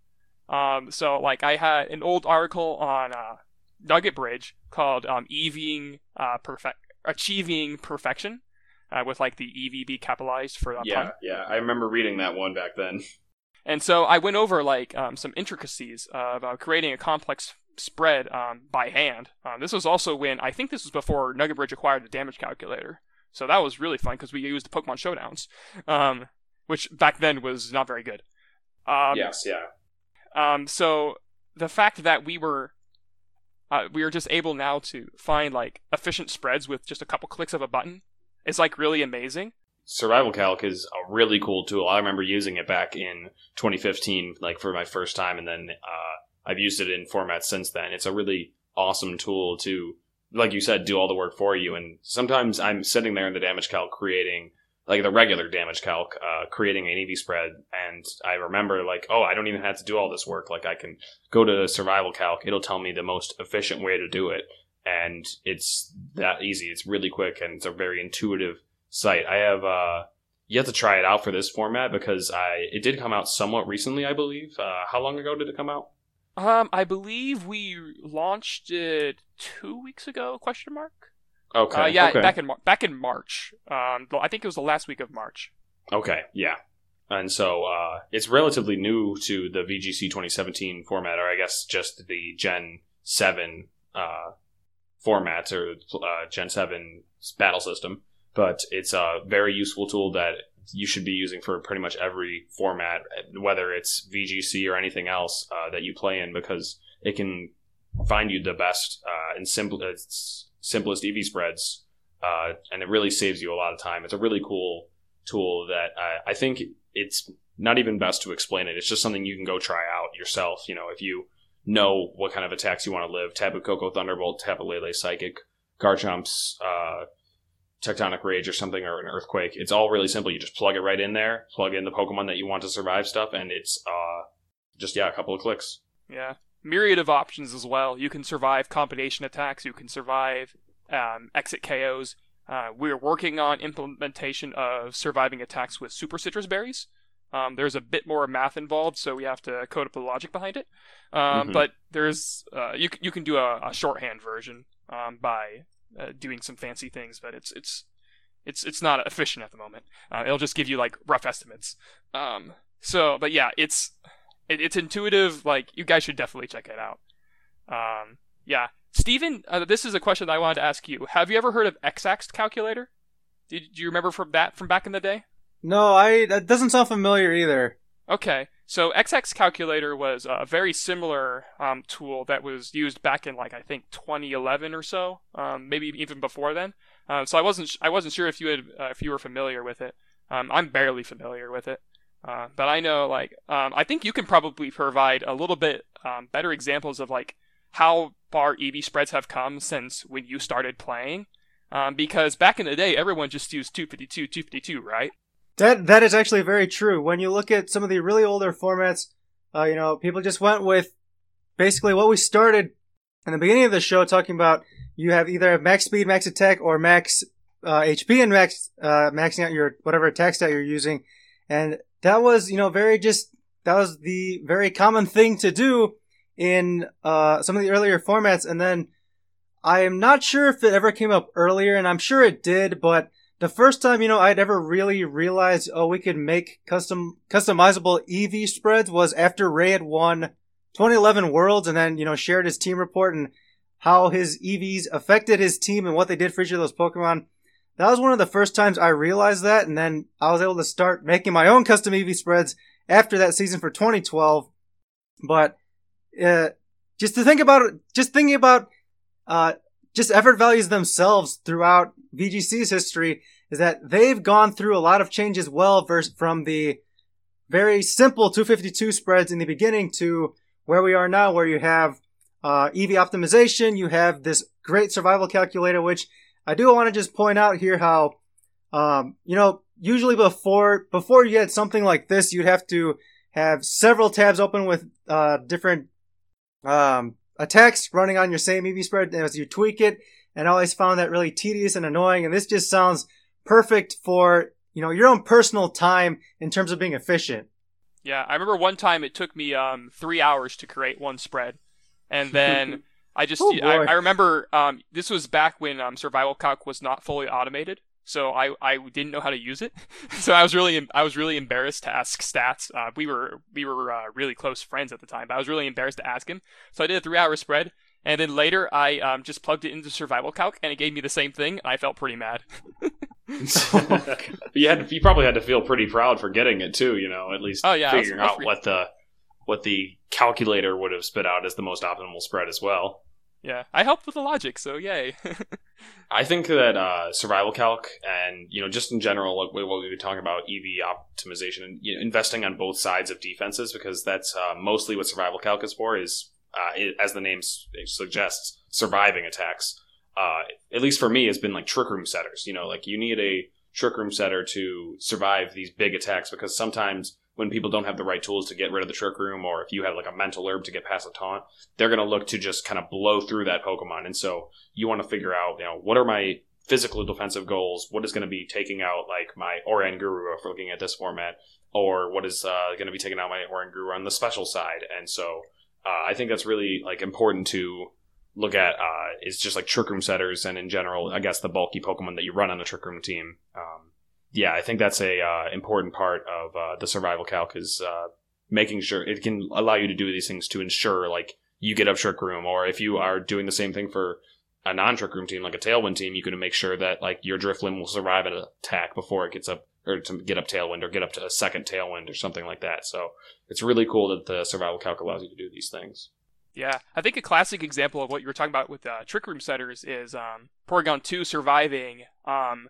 Um, so like I had an old article on uh, Nugget Bridge called um, "Eving uh, perfect Achieving Perfection," uh, with like the EVB capitalized for yeah, pun. yeah. I remember reading that one back then. <laughs> And so I went over like um, some intricacies uh, about creating a complex spread um, by hand. Um, this was also when I think this was before Nugget Bridge acquired the damage calculator, so that was really fun because we used the Pokemon Showdowns, um, which back then was not very good. Um, yes, yeah. Um, so the fact that we were uh, we are just able now to find like efficient spreads with just a couple clicks of a button is like really amazing. Survival Calc is a really cool tool. I remember using it back in 2015, like for my first time, and then uh, I've used it in formats since then. It's a really awesome tool to, like you said, do all the work for you. And sometimes I'm sitting there in the damage calc creating like the regular damage calc, uh, creating an EV spread, and I remember like, oh, I don't even have to do all this work. Like I can go to the survival calc; it'll tell me the most efficient way to do it, and it's that easy. It's really quick, and it's a very intuitive site. I have uh, yet to try it out for this format because I it did come out somewhat recently, I believe. Uh, how long ago did it come out? Um, I believe we launched it two weeks ago? Question mark. Okay. Uh, yeah, okay. back in Mar- back in March. Um, I think it was the last week of March. Okay. Yeah. And so uh, it's relatively new to the VGC 2017 format, or I guess just the Gen 7 uh, format or uh, Gen 7 battle system but it's a very useful tool that you should be using for pretty much every format, whether it's VGC or anything else uh, that you play in, because it can find you the best uh, and simplest simplest EV spreads, uh, and it really saves you a lot of time. It's a really cool tool that I think it's not even best to explain it. It's just something you can go try out yourself. You know, if you know what kind of attacks you want to live, Tapu Koko Thunderbolt, Tapu Lele Psychic, Garchomp's uh, tectonic rage or something or an earthquake. It's all really simple. You just plug it right in there, plug in the Pokemon that you want to survive stuff, and it's uh just yeah, a couple of clicks. Yeah, myriad of options as well. You can survive combination attacks. You can survive um, exit KOs. Uh, we're working on implementation of surviving attacks with super citrus berries. Um, there's a bit more math involved, so we have to code up the logic behind it. Um, mm-hmm. But there's uh, you you can do a, a shorthand version um, by uh, doing some fancy things, but it's it's it's it's not efficient at the moment. Uh, it'll just give you like rough estimates. Um, so, but yeah, it's it, it's intuitive. Like you guys should definitely check it out. Um, yeah, Stephen, uh, this is a question that I wanted to ask you. Have you ever heard of Xaxt calculator? Did do you remember from that from back in the day? No, I that doesn't sound familiar either. Okay, so Xaxt Calculator was a very similar um, tool that was used back in like I think 2011 or so, um, maybe even before then. Uh, so I wasn't I wasn't sure if you had uh, if you were familiar with it. Um, I'm barely familiar with it, uh, but I know like um, I think you can probably provide a little bit um, better examples of like how far EV spreads have come since when you started playing. Um, because back in the day, everyone just used 252, 252, right? That that is actually very true. When you look at some of the really older formats, uh, you know, people just went with basically what we started in the beginning of the show talking about. You have either max speed, max attack, or max uh, HP and max uh, maxing out your whatever attack stat you're using, and that was you know very just that was the very common thing to do in uh, some of the earlier formats, and then I am not sure if it ever came up earlier, and I'm sure it did, but the first time, you know, I'd ever really realized, oh, we could make custom, customizable EV spreads was after Ray had won 2011 Worlds and then, you know, shared his team report and how his EVs affected his team and what they did for each of those Pokemon. That was one of the first times I realized that, and then I was able to start making my own custom EV spreads after that season for 2012. But, uh, just to think about it, just thinking about, uh, just effort values themselves throughout VGC's history is that they've gone through a lot of changes well versus from the very simple 252 spreads in the beginning to where we are now, where you have uh, EV optimization, you have this great survival calculator, which I do want to just point out here how, um, you know, usually before before you get something like this, you'd have to have several tabs open with uh, different um, attacks running on your same EV spread as you tweak it. And I always found that really tedious and annoying. And this just sounds perfect for, you know, your own personal time in terms of being efficient. Yeah, I remember one time it took me um, three hours to create one spread. And then <laughs> I just, Oh, I. I remember um, this was back when um, Survival Calc was not fully automated. So I, I didn't know how to use it, <laughs> so I was really I was really embarrassed to ask Stats. Uh, we were we were uh, really close friends at the time, but I was really embarrassed to ask him. So I did a three hour spread, and then later I um, just plugged it into Survival Calc, and it gave me the same thing, and I felt pretty mad. <laughs> <laughs> you had you probably had to feel pretty proud for getting it too. You know, at least Oh, yeah, figuring was out re- what the what the calculator would have spit out as the most optimal spread as well. Yeah, I helped with the logic, so yay. <laughs> I think that uh, survival calc and you know just in general, like what we've been talking about EV optimization and you know, investing on both sides of defenses because that's uh, mostly what survival calc is for. Is uh, it, as the name suggests, surviving attacks. Uh, at least for me, has been like trick room setters. You know, like you need a trick room setter to survive these big attacks because sometimes when people don't have the right tools to get rid of the trick room, or if you have like a mental herb to get past a taunt, they're going to look to just kind of blow through that Pokemon. And so you want to figure out, you know, what are my physical defensive goals? What is going to be taking out like my Oranguru if we're looking at this format, or what is uh, going to be taking out my Oranguru on the special side? And so uh, I think that's really like important to look at. Uh, is just like trick room setters, and in general, I guess the bulky Pokemon that you run on the trick room team. Um, yeah, I think that's a uh, important part of uh, the survival calc is uh, making sure it can allow you to do these things to ensure like you get up trick room, or if you are doing the same thing for a non trick room team like a tailwind team, you can make sure that like your Drifloon will survive an attack before it gets up or to get up tailwind or get up to a second tailwind or something like that. So it's really cool that the survival calc allows you to do these things. Yeah, I think a classic example of what you were talking about with uh, trick room setters is um, Porygon 2 surviving um,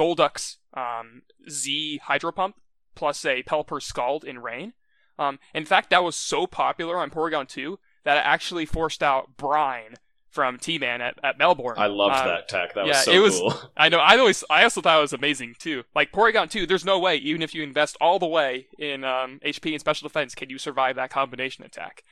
Golduck's um, Z Hydro Pump plus a Pelipper Scald in Rain. Um, in fact, that was so popular on Porygon 2 that it actually forced out Brine from T-Man at, at Melbourne. I loved Um, that tech. That yeah, was so it was- cool. <laughs> I know. I always, I also thought it was amazing too. Like Porygon 2, there's no way, even if you invest all the way in um, HP and special defense, can you survive that combination attack.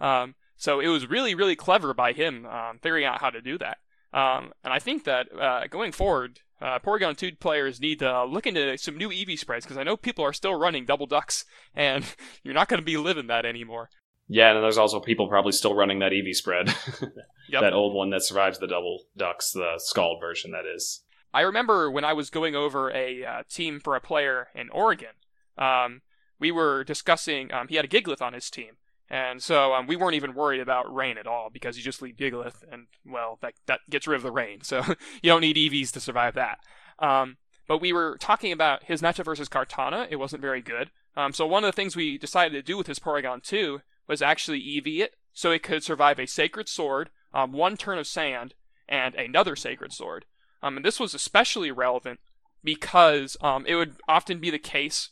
Um, so it was really, really clever by him um, figuring out how to do that. Um, and I think that uh, going forward, uh, Porygon 2 players need to look into some new EV spreads because I know people are still running double ducks, and <laughs> you're not going to be living that anymore. Yeah, and there's also people probably still running that EV spread. <laughs> Yep. that old one that survives the double ducks, the scald version that is. I remember when I was going over a uh, team for a player in Oregon, um, we were discussing. Um, he had a Gigalith on his team, and so um, we weren't even worried about rain at all because you just leave Gigalith, and well, that that gets rid of the rain, so <laughs> you don't need EVs to survive that. Um, but we were talking about his matchup versus Kartana. It wasn't very good. Um, so one of the things we decided to do with his Porygon 2 was actually EV it so it could survive a Sacred Sword, um, one turn of Sand, and another Sacred Sword. Um, and this was especially relevant because um, it would often be the case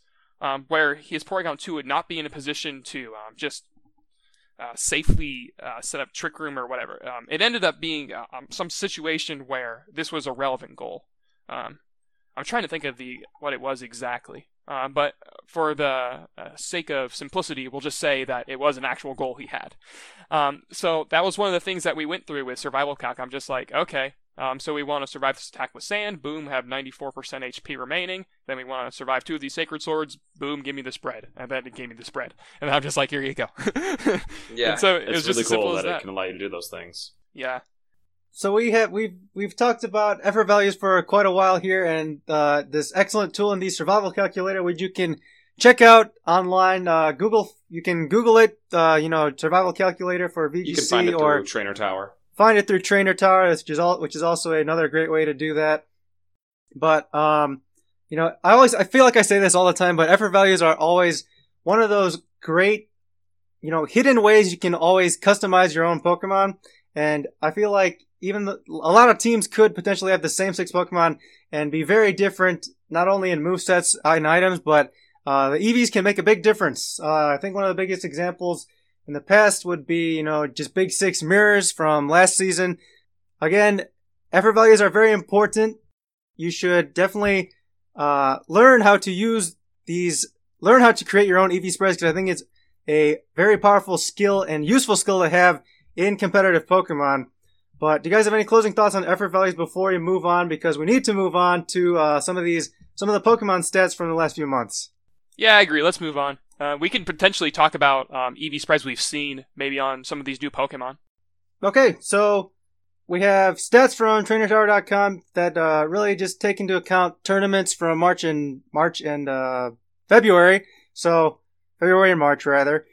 where his Porygon 2 would not be in a position to just uh, safely uh, set up Trick Room or whatever. Um, it ended up being uh, um, some situation where this was a relevant goal. Um, I'm trying to think of the what it was exactly. Uh, but for the uh, sake of simplicity, we'll just say that it was an actual goal he had. Um, so that was one of the things that we went through with survival calc. I'm just like, okay, um, so we want to survive this attack with sand. Boom, have 94% HP remaining. Then we want to survive two of these sacred swords. Boom, give me the spread. And then it gave me the spread. And I'm just like, here you go. <laughs> And so it it's was just really as simple cool as that, that. it can allow you to do those things. yeah. So we have we've we've talked about effort values for quite a while here, and uh, this excellent tool in the survival calculator, which you can check out online. Uh, Google, you can Google it. Uh, you know, survival calculator for VGC, You can find it or Trainer Tower. Find it through Trainer Tower, which is all, which is also another great way to do that. But um, you know, I always I feel like I say this all the time, but effort values are always one of those great, you know, hidden ways you can always customize your own Pokemon. And I feel like even the, a lot of teams could potentially have the same six Pokemon and be very different, not only in movesets and items, but uh, the EVs can make a big difference. Uh, I think one of the biggest examples in the past would be, you know, just Big Six mirrors from last season. Again, effort values are very important. You should definitely uh, learn how to use these, learn how to create your own EV spreads because I think it's a very powerful skill and useful skill to have in competitive Pokemon. But do you guys have any closing thoughts on effort values before we move on? Because we need to move on to uh, some of these, some of the Pokemon stats from the last few months. Yeah, I agree. Let's move on. Uh, we can potentially talk about um, EV spreads we've seen maybe on some of these new Pokemon. Okay, so we have stats from TrainerTower.com that uh, really just take into account tournaments from March and March and uh, February. So February and March rather,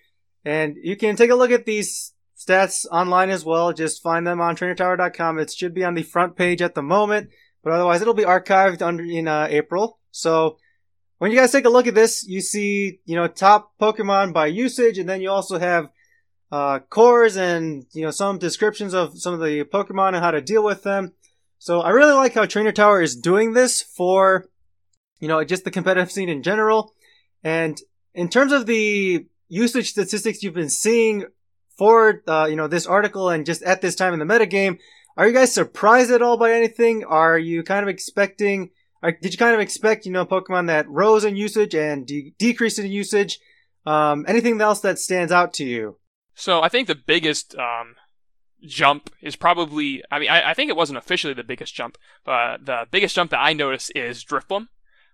and you can take a look at these stats online as well. Just find them on trainertower.com. It should be on the front page at the moment, but otherwise it'll be archived under in uh, April. So when you guys take a look at this, you see, you know, top Pokemon by usage, and then you also have uh, cores and, you know, some descriptions of some of the Pokemon and how to deal with them. So I really like how Trainer Tower is doing this for, you know, just the competitive scene in general. And in terms of the usage statistics you've been seeing for uh, you know this article and just at this time in the metagame. Are you guys surprised at all by anything? Are you kind of expecting? Are, did you kind of expect you know Pokemon that rose in usage and de- decreased in usage? Um, anything else that stands out to you? So I think the biggest um, jump is probably. I mean, I, I, think it wasn't officially the biggest jump, but the biggest jump that I noticed is Drifblim,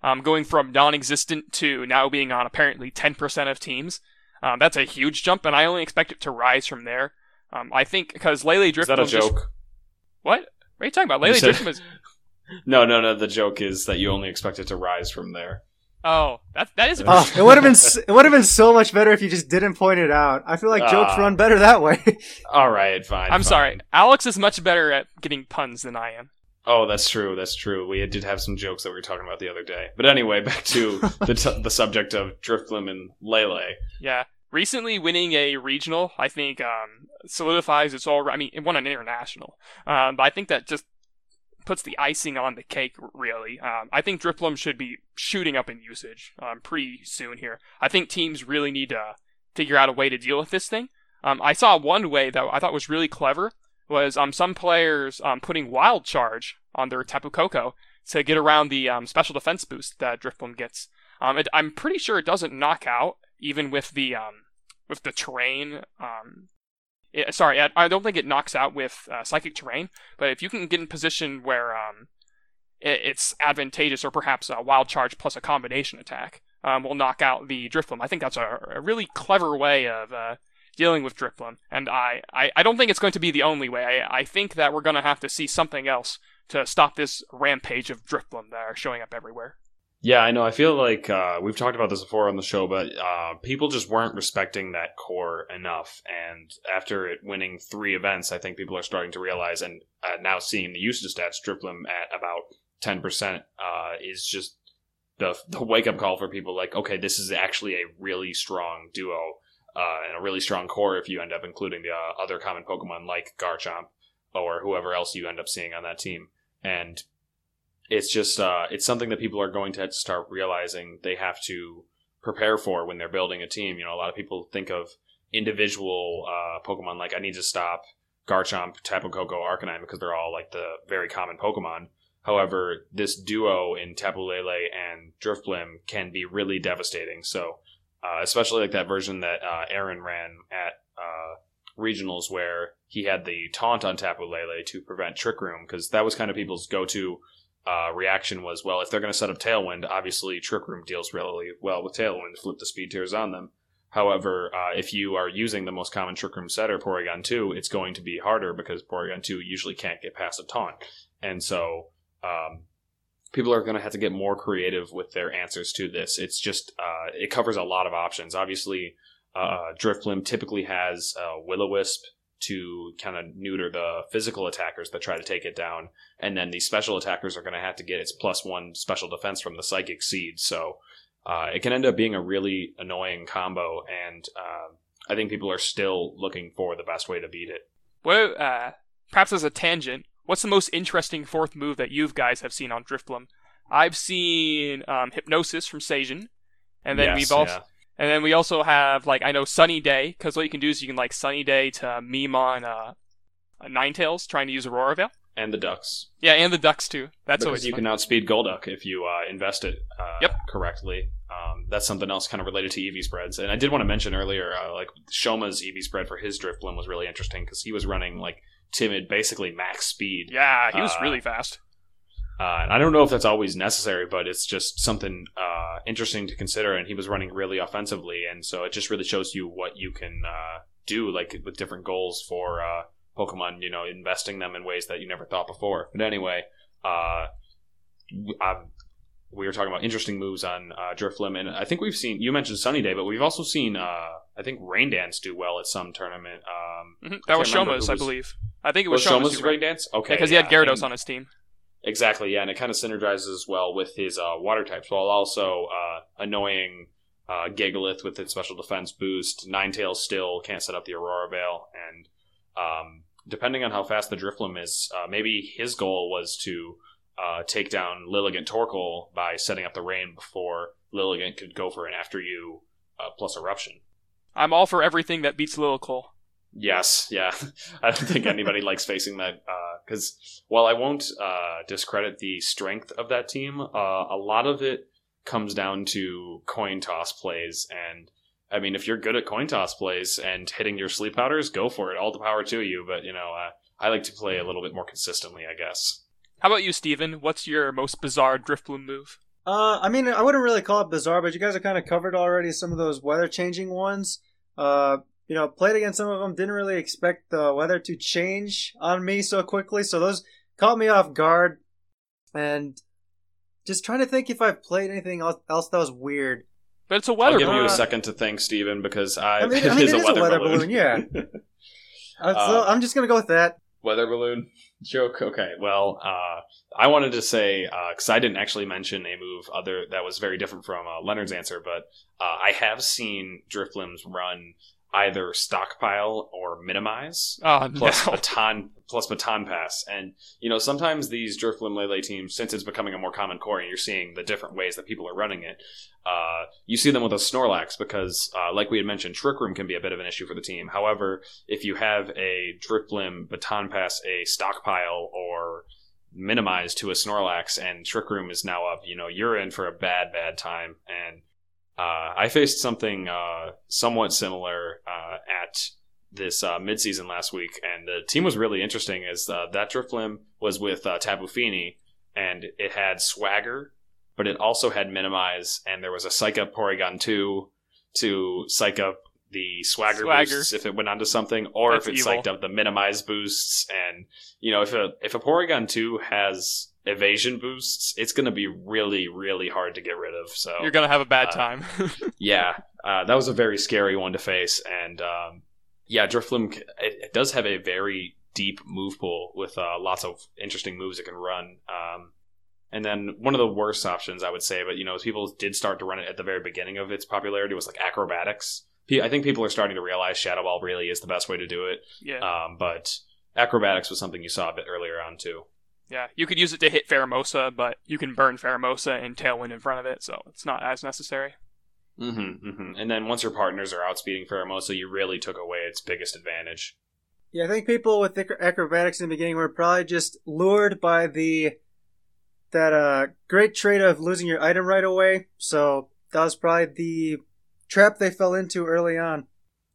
um, going from non-existent to now being on apparently 10% of teams. Um, that's a huge jump, and I only expect it to rise from there. Um, I think because Lele Drift. Is that a joke? Just... What? What are you talking about? Lele said... Drift is. No, no, no. The joke is that you only expect it to rise from there. Oh, that that is. <laughs> oh, it would have been it would have been so much better if you just didn't point it out. I feel like uh, jokes run better that way. <laughs> all right, fine. I'm fine. sorry. Alex is much better at getting puns than I am. Oh, that's true. That's true. We did have some jokes that we were talking about the other day. But anyway, back to <laughs> the t- the subject of Drifblim and Lele. Yeah recently winning a regional, I think, um, solidifies its all. I mean, it won an international, um, but I think that just puts the icing on the cake. Really, um, I think Drifblim should be shooting up in usage um, pretty soon here. I think teams really need to figure out a way to deal with this thing. Um, I saw one way that I thought was really clever was um, some players um, putting wild charge on their Tapu Koko to get around the um, special defense boost that Drifblim gets. It, I'm pretty sure it doesn't knock out even with the with the terrain. It, sorry, I, I, don't think it knocks out with uh, psychic terrain, but if you can get in position where um, it, it's advantageous, or perhaps a wild charge plus a combination attack um, will knock out the Drifblim. I think that's a, a really clever way of uh, dealing with Drifblim, and I, I, I, don't think it's going to be the only way. I, I think that we're going to have to see something else to stop this rampage of Drifblim that are showing up everywhere. Yeah, I know. I feel like uh, we've talked about this before on the show, but uh, people just weren't respecting that core enough. And after it winning three events, I think people are starting to realize, and uh, now seeing the usage stats, Drifblim at about ten percent uh, is just the the wake up call for people. Like, okay, this is actually a really strong duo uh, and a really strong core. If you end up including the uh, other common Pokemon like Garchomp or whoever else you end up seeing on that team, and it's just uh, it's something that people are going to, have to start realizing they have to prepare for when they're building a team. You know, a lot of people think of individual uh, Pokemon like I need to stop Garchomp, Tapu Koko, Arcanine because they're all like the very common Pokemon. However, this duo in Tapu Lele and Drifblim can be really devastating. So, uh, especially like that version that uh, Aaron ran at uh, regionals where he had the taunt on Tapu Lele to prevent Trick Room because that was kind of people's go-to uh, reaction was, well, if they're going to set up Tailwind, obviously Trick Room deals really well with Tailwind, flip the speed tiers on them. However, uh, if you are using the most common Trick Room setter, Porygon 2, it's going to be harder because Porygon 2 usually can't get past a taunt. And so um, people are going to have to get more creative with their answers to this. It's just, uh, it covers a lot of options. Obviously, uh, typically has uh, Will-O-Wisp to kind of neuter the physical attackers that try to take it down, and then the special attackers are going to have to get its plus one special defense from the psychic seed. So uh, it can end up being a really annoying combo, and uh, I think people are still looking for the best way to beat it. Well, uh, perhaps as a tangent, what's the most interesting fourth move that you guys have seen on Drifblim? I've seen um, Hypnosis from Sejun, and then Yes, we've also yeah. And then we also have like I know Sunny Day because what you can do is you can like Sunny Day to meme on uh, Ninetales trying to use Aurora Veil. and the ducks. Yeah, and the Ducks too. That's because always you fun. can outspeed Golduck if you uh, invest it uh, Yep. correctly. Um, that's something else kind of related to EV spreads. And I did want to mention earlier, uh, like Shoma's EV spread for his Drifblim was really interesting because he was running like timid, basically max speed. Yeah, he was Uh, really fast. Uh, and I don't know if that's always necessary, but it's just something uh, interesting to consider. And he was running really offensively, and so it just really shows you what you can uh, do, like with different goals for uh, Pokemon. You know, investing them in ways that you never thought before. But anyway, uh, um, we were talking about interesting moves on uh, Drifblim, and I think we've seen. You mentioned Sunny Day, but we've also seen. Uh, I think Rain Dance do well at some tournament. Um, Mhm. That was Shoma's, I believe. I think it was was Shoma's. Shoma's Rain Dance? Okay, because he had yeah, Gyarados and- on his team. Exactly, yeah, and it kind of synergizes well with his uh, water types, while also uh, annoying uh, Gigalith with its special defense boost. Ninetales still can't set up the Aurora Veil, and um, depending on how fast the Drifblim is, uh, maybe his goal was to uh, take down Lilligant Torkoal by setting up the rain before Lilligant could go for an after you uh, plus eruption. I'm all for everything that beats Lillicole. Yes, yeah. <laughs> I don't think anybody likes facing that because while I won't uh, discredit the strength of that team, uh, a lot of it comes down to coin toss plays. And I mean, if you're good at coin toss plays and hitting your sleep powders, go for it. All the power to you. But you know, uh, I like to play a little bit more consistently, I guess. How about you, Stephen? What's your most bizarre Drifblim move? Uh, I mean, I wouldn't really call it bizarre, but you guys have kind of covered already some of those weather changing ones. Uh, you know, played against some of them, didn't really expect the weather to change on me so quickly, so those caught me off guard. And just trying to think if I've played anything else, else that was weird. But it's a weather I'll weather give you a Uh, second to think, Stephen, because I, I mean- it I <laughs> mean, is it a is a weather, weather balloon. balloon, yeah. <laughs> Uh, so Uh, I'm just gonna go with that. weather balloon joke. Okay, well, uh, I wanted to say because I didn't actually mention a move other that was very different from uh, Leonard's answer, but uh, I have seen Drifblims run either stockpile or minimize Oh, plus no. baton plus baton pass, and you know sometimes these Drifblim Lele teams, since it's becoming a more common core, and you're seeing the different ways that people are running it. Uh, you see them with a Snorlax because, uh, like we had mentioned, Trick Room can be a bit of an issue for the team. However, if you have a Drifblim baton pass, a stockpile, or minimize to a Snorlax, and Trick Room is now up, you know, you're in for a bad, bad time. And uh, I faced something uh, somewhat similar uh, at this uh, midseason last week, and the team was really interesting. As uh, that Drifblim was with uh, Tapu Fini, and it had Swagger, but it also had Minimize, and there was a Psych Up Porygon 2 to psych up the Swagger, Swagger. boosts if it went onto something, or That's if it evil. psyched up the Minimize boosts. And, you know, if a, if a Porygon 2 has evasion boosts, it's going to be really, really hard to get rid of. So You're gonna have a bad uh, time. <laughs> yeah, uh, that was a very scary one to face, and um, yeah, Drifblim it, it does have a very deep move pool with uh, lots of interesting moves it can run. Um, and then one of the worst options I would say, but you know, people did start to run it at the very beginning of its popularity was like acrobatics. I think people are starting to realize Shadow Ball really is the best way to do it. yeah, Um, but acrobatics was something you saw a bit earlier on too. Yeah. You could use it to hit Pheromosa, but you can burn Pheromosa and Tailwind in front of it, so it's not as necessary. Mm-hmm, hmm And then once your partners are outspeeding Pheromosa, you really took away its biggest advantage. Yeah, I think people with acrobatics in the beginning were probably just lured by the that uh great trait of losing your item right away. So that was probably the trap they fell into early on.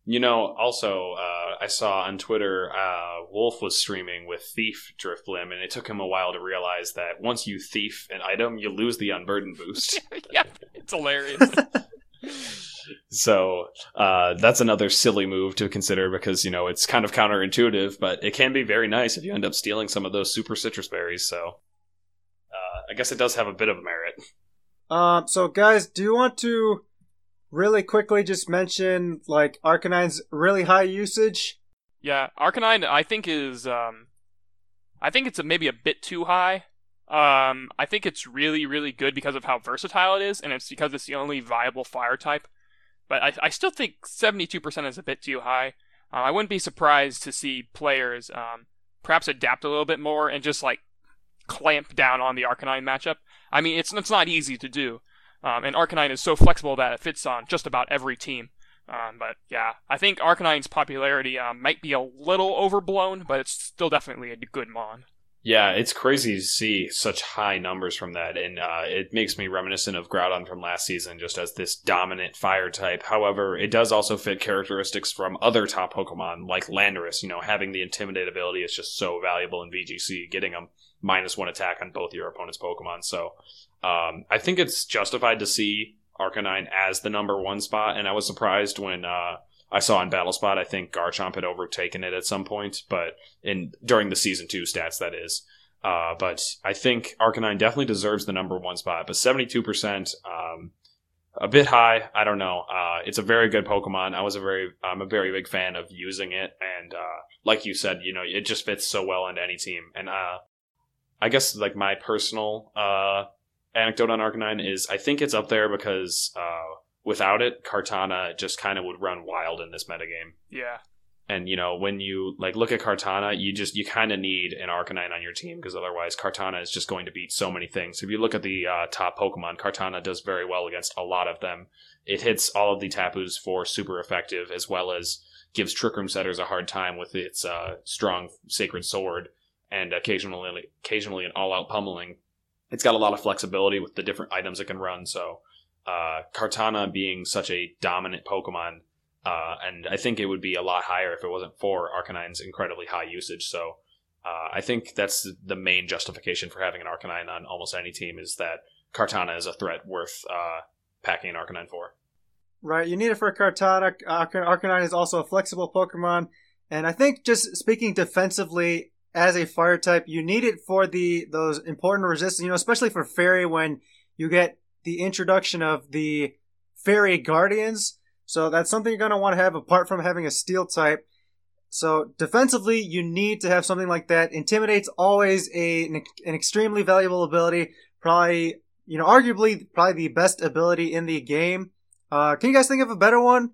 You know, also, uh, I saw on Twitter, uh, Wolf was streaming with Thief Drifblim, and it took him a while to realize that once you thief an item, you lose the Unburden boost. <laughs> yeah, it's hilarious. <laughs> so, uh, that's another silly move to consider because, you know, it's kind of counterintuitive, but it can be very nice if you end up stealing some of those super citrus berries, so. Uh, I guess it does have a bit of merit. Um, so guys, do you want to really quickly just mention like Arcanine's really high usage? Yeah, Arcanine, I think is, um, I think it's a, maybe a bit too high. Um, I think it's really, really good because of how versatile it is, and it's because it's the only viable fire type. But I, I still think 72% is a bit too high. Uh, I wouldn't be surprised to see players um, perhaps adapt a little bit more and just like clamp down on the Arcanine matchup. I mean, it's it's not easy to do, um, and Arcanine is so flexible that it fits on just about every team. Um, but yeah, I think Arcanine's popularity um, might be a little overblown, but it's still definitely a good mon. Yeah, it's crazy to see such high numbers from that, and uh, it makes me reminiscent of Groudon from last season, just as this dominant fire type. However, it does also fit characteristics from other top Pokemon, like Landorus. You know, having the Intimidate ability is just so valuable in VGC, getting a minus one attack on both your opponent's Pokemon. So, um, I think it's justified to see Arcanine as the number one spot, and I was surprised when uh, I saw in Battle Spot. I think Garchomp had overtaken it at some point, but in during the season two stats, that is. Uh, but I think Arcanine definitely deserves the number one spot. But seventy two percent, um, a bit high. I don't know. Uh, it's a very good Pokemon. I was a very, I'm a very big fan of using it, and uh, like you said, you know, it just fits so well into any team. And uh, I guess like my personal uh, anecdote on Arcanine is I think it's up there because uh, without it, Kartana just kind of would run wild in this metagame. Yeah. And you know, when you like look at Kartana, you just you kind of need an Arcanine on your team because otherwise Kartana is just going to beat so many things. If you look at the uh, top Pokemon, Kartana does very well against a lot of them. It hits all of the Tapus for super effective, as well as gives Trick Room setters a hard time with its uh, strong Sacred Sword and occasionally occasionally an all out pummeling. It's got a lot of flexibility with the different items it can run. So uh, Kartana being such a dominant Pokemon, uh, and I think it would be a lot higher if it wasn't for Arcanine's incredibly high usage. So uh, I think that's the main justification for having an Arcanine on almost any team is that Kartana is a threat worth uh, packing an Arcanine for. Right, you need it for Kartana. Arcanine is also a flexible Pokemon, and I think just speaking defensively as a fire type, you need it for the those important resistance. You know, especially for Fairy when you get the introduction of the Fairy Guardians. So that's something you're going to want to have apart from having a Steel type. So defensively, you need to have something like that. Intimidate's always a an, an extremely valuable ability. Probably, you know, arguably probably the best ability in the game. Uh, can you guys think of a better one?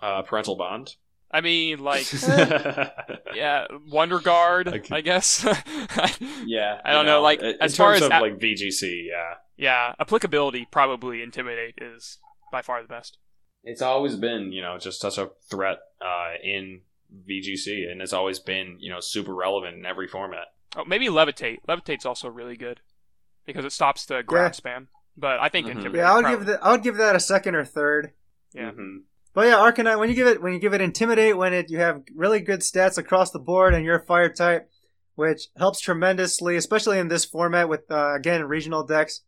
Uh, parental bond. I mean, like, <laughs> yeah, Wonder Guard, okay. I guess. <laughs> yeah, I don't know. know. Like, in as far as of, like VGC, yeah, yeah, applicability probably Intimidate is by far the best. It's always been, you know, just such a threat uh, in VGC, and it's always been, you know, super relevant in every format. Oh, maybe Levitate. Levitate's also really good because it stops the ground yeah. spam. But I think mm-hmm. Intimidate. Yeah, I'll probably... give that. I'll give that a second or third. Yeah. Mm-hmm. But yeah, Arcanine, when you give it when you give it Intimidate, when it you have really good stats across the board, and you're a fire type, which helps tremendously, especially in this format with uh, again regional decks.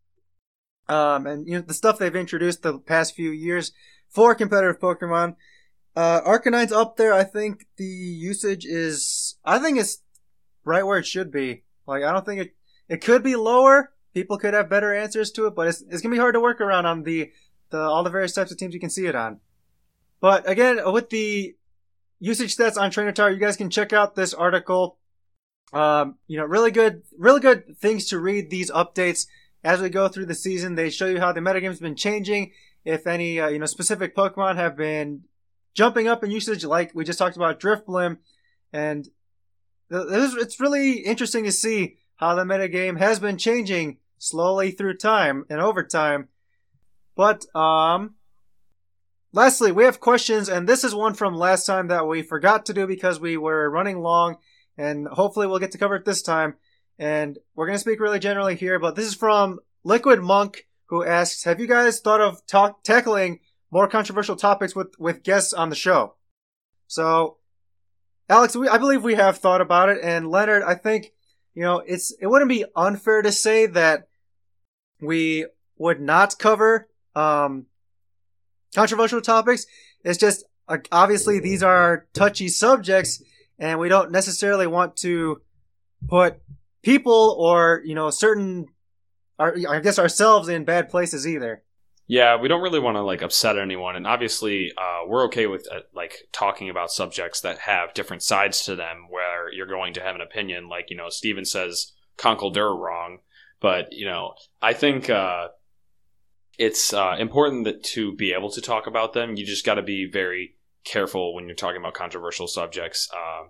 Um, and you know the stuff they've introduced the past few years for competitive Pokemon. Uh, Arcanine's up there. I think the usage is. I think it's right where it should be. Like I don't think it. It could be lower. People could have better answers to it, but it's it's gonna be hard to work around on the the all the various types of teams you can see it on. But again, with the usage stats on Trainer Tower, you guys can check out this article. Um, you know, really good, really good things to read these updates as we go through the season. They show you how the metagame's been changing. If any, uh, you know, specific Pokemon have been jumping up in usage, like we just talked about Drifblim, and it's really interesting to see how the metagame has been changing slowly through time and over time. But um, lastly, we have questions, and this is one from last time that we forgot to do because we were running long, and hopefully we'll get to cover it this time. And we're going to speak really generally here, but this is from Liquid Monk, who asks, have you guys thought of talk- tackling more controversial topics with, with guests on the show? So, Alex, we, I believe we have thought about it, and Leonard, I think, you know, it's, it wouldn't be unfair to say that we would not cover, um, controversial topics. It's just, obviously these are touchy subjects, and we don't necessarily want to put people or you know certain I guess ourselves in bad places either. Yeah, we don't really want to like upset anyone, and obviously, uh, we're okay with uh, like talking about subjects that have different sides to them, where you're going to have an opinion. Like you know, Stephen says Conkeldurr wrong, but you know, I think uh, it's uh, important that to be able to talk about them. You just got to be very careful when you're talking about controversial subjects. Uh,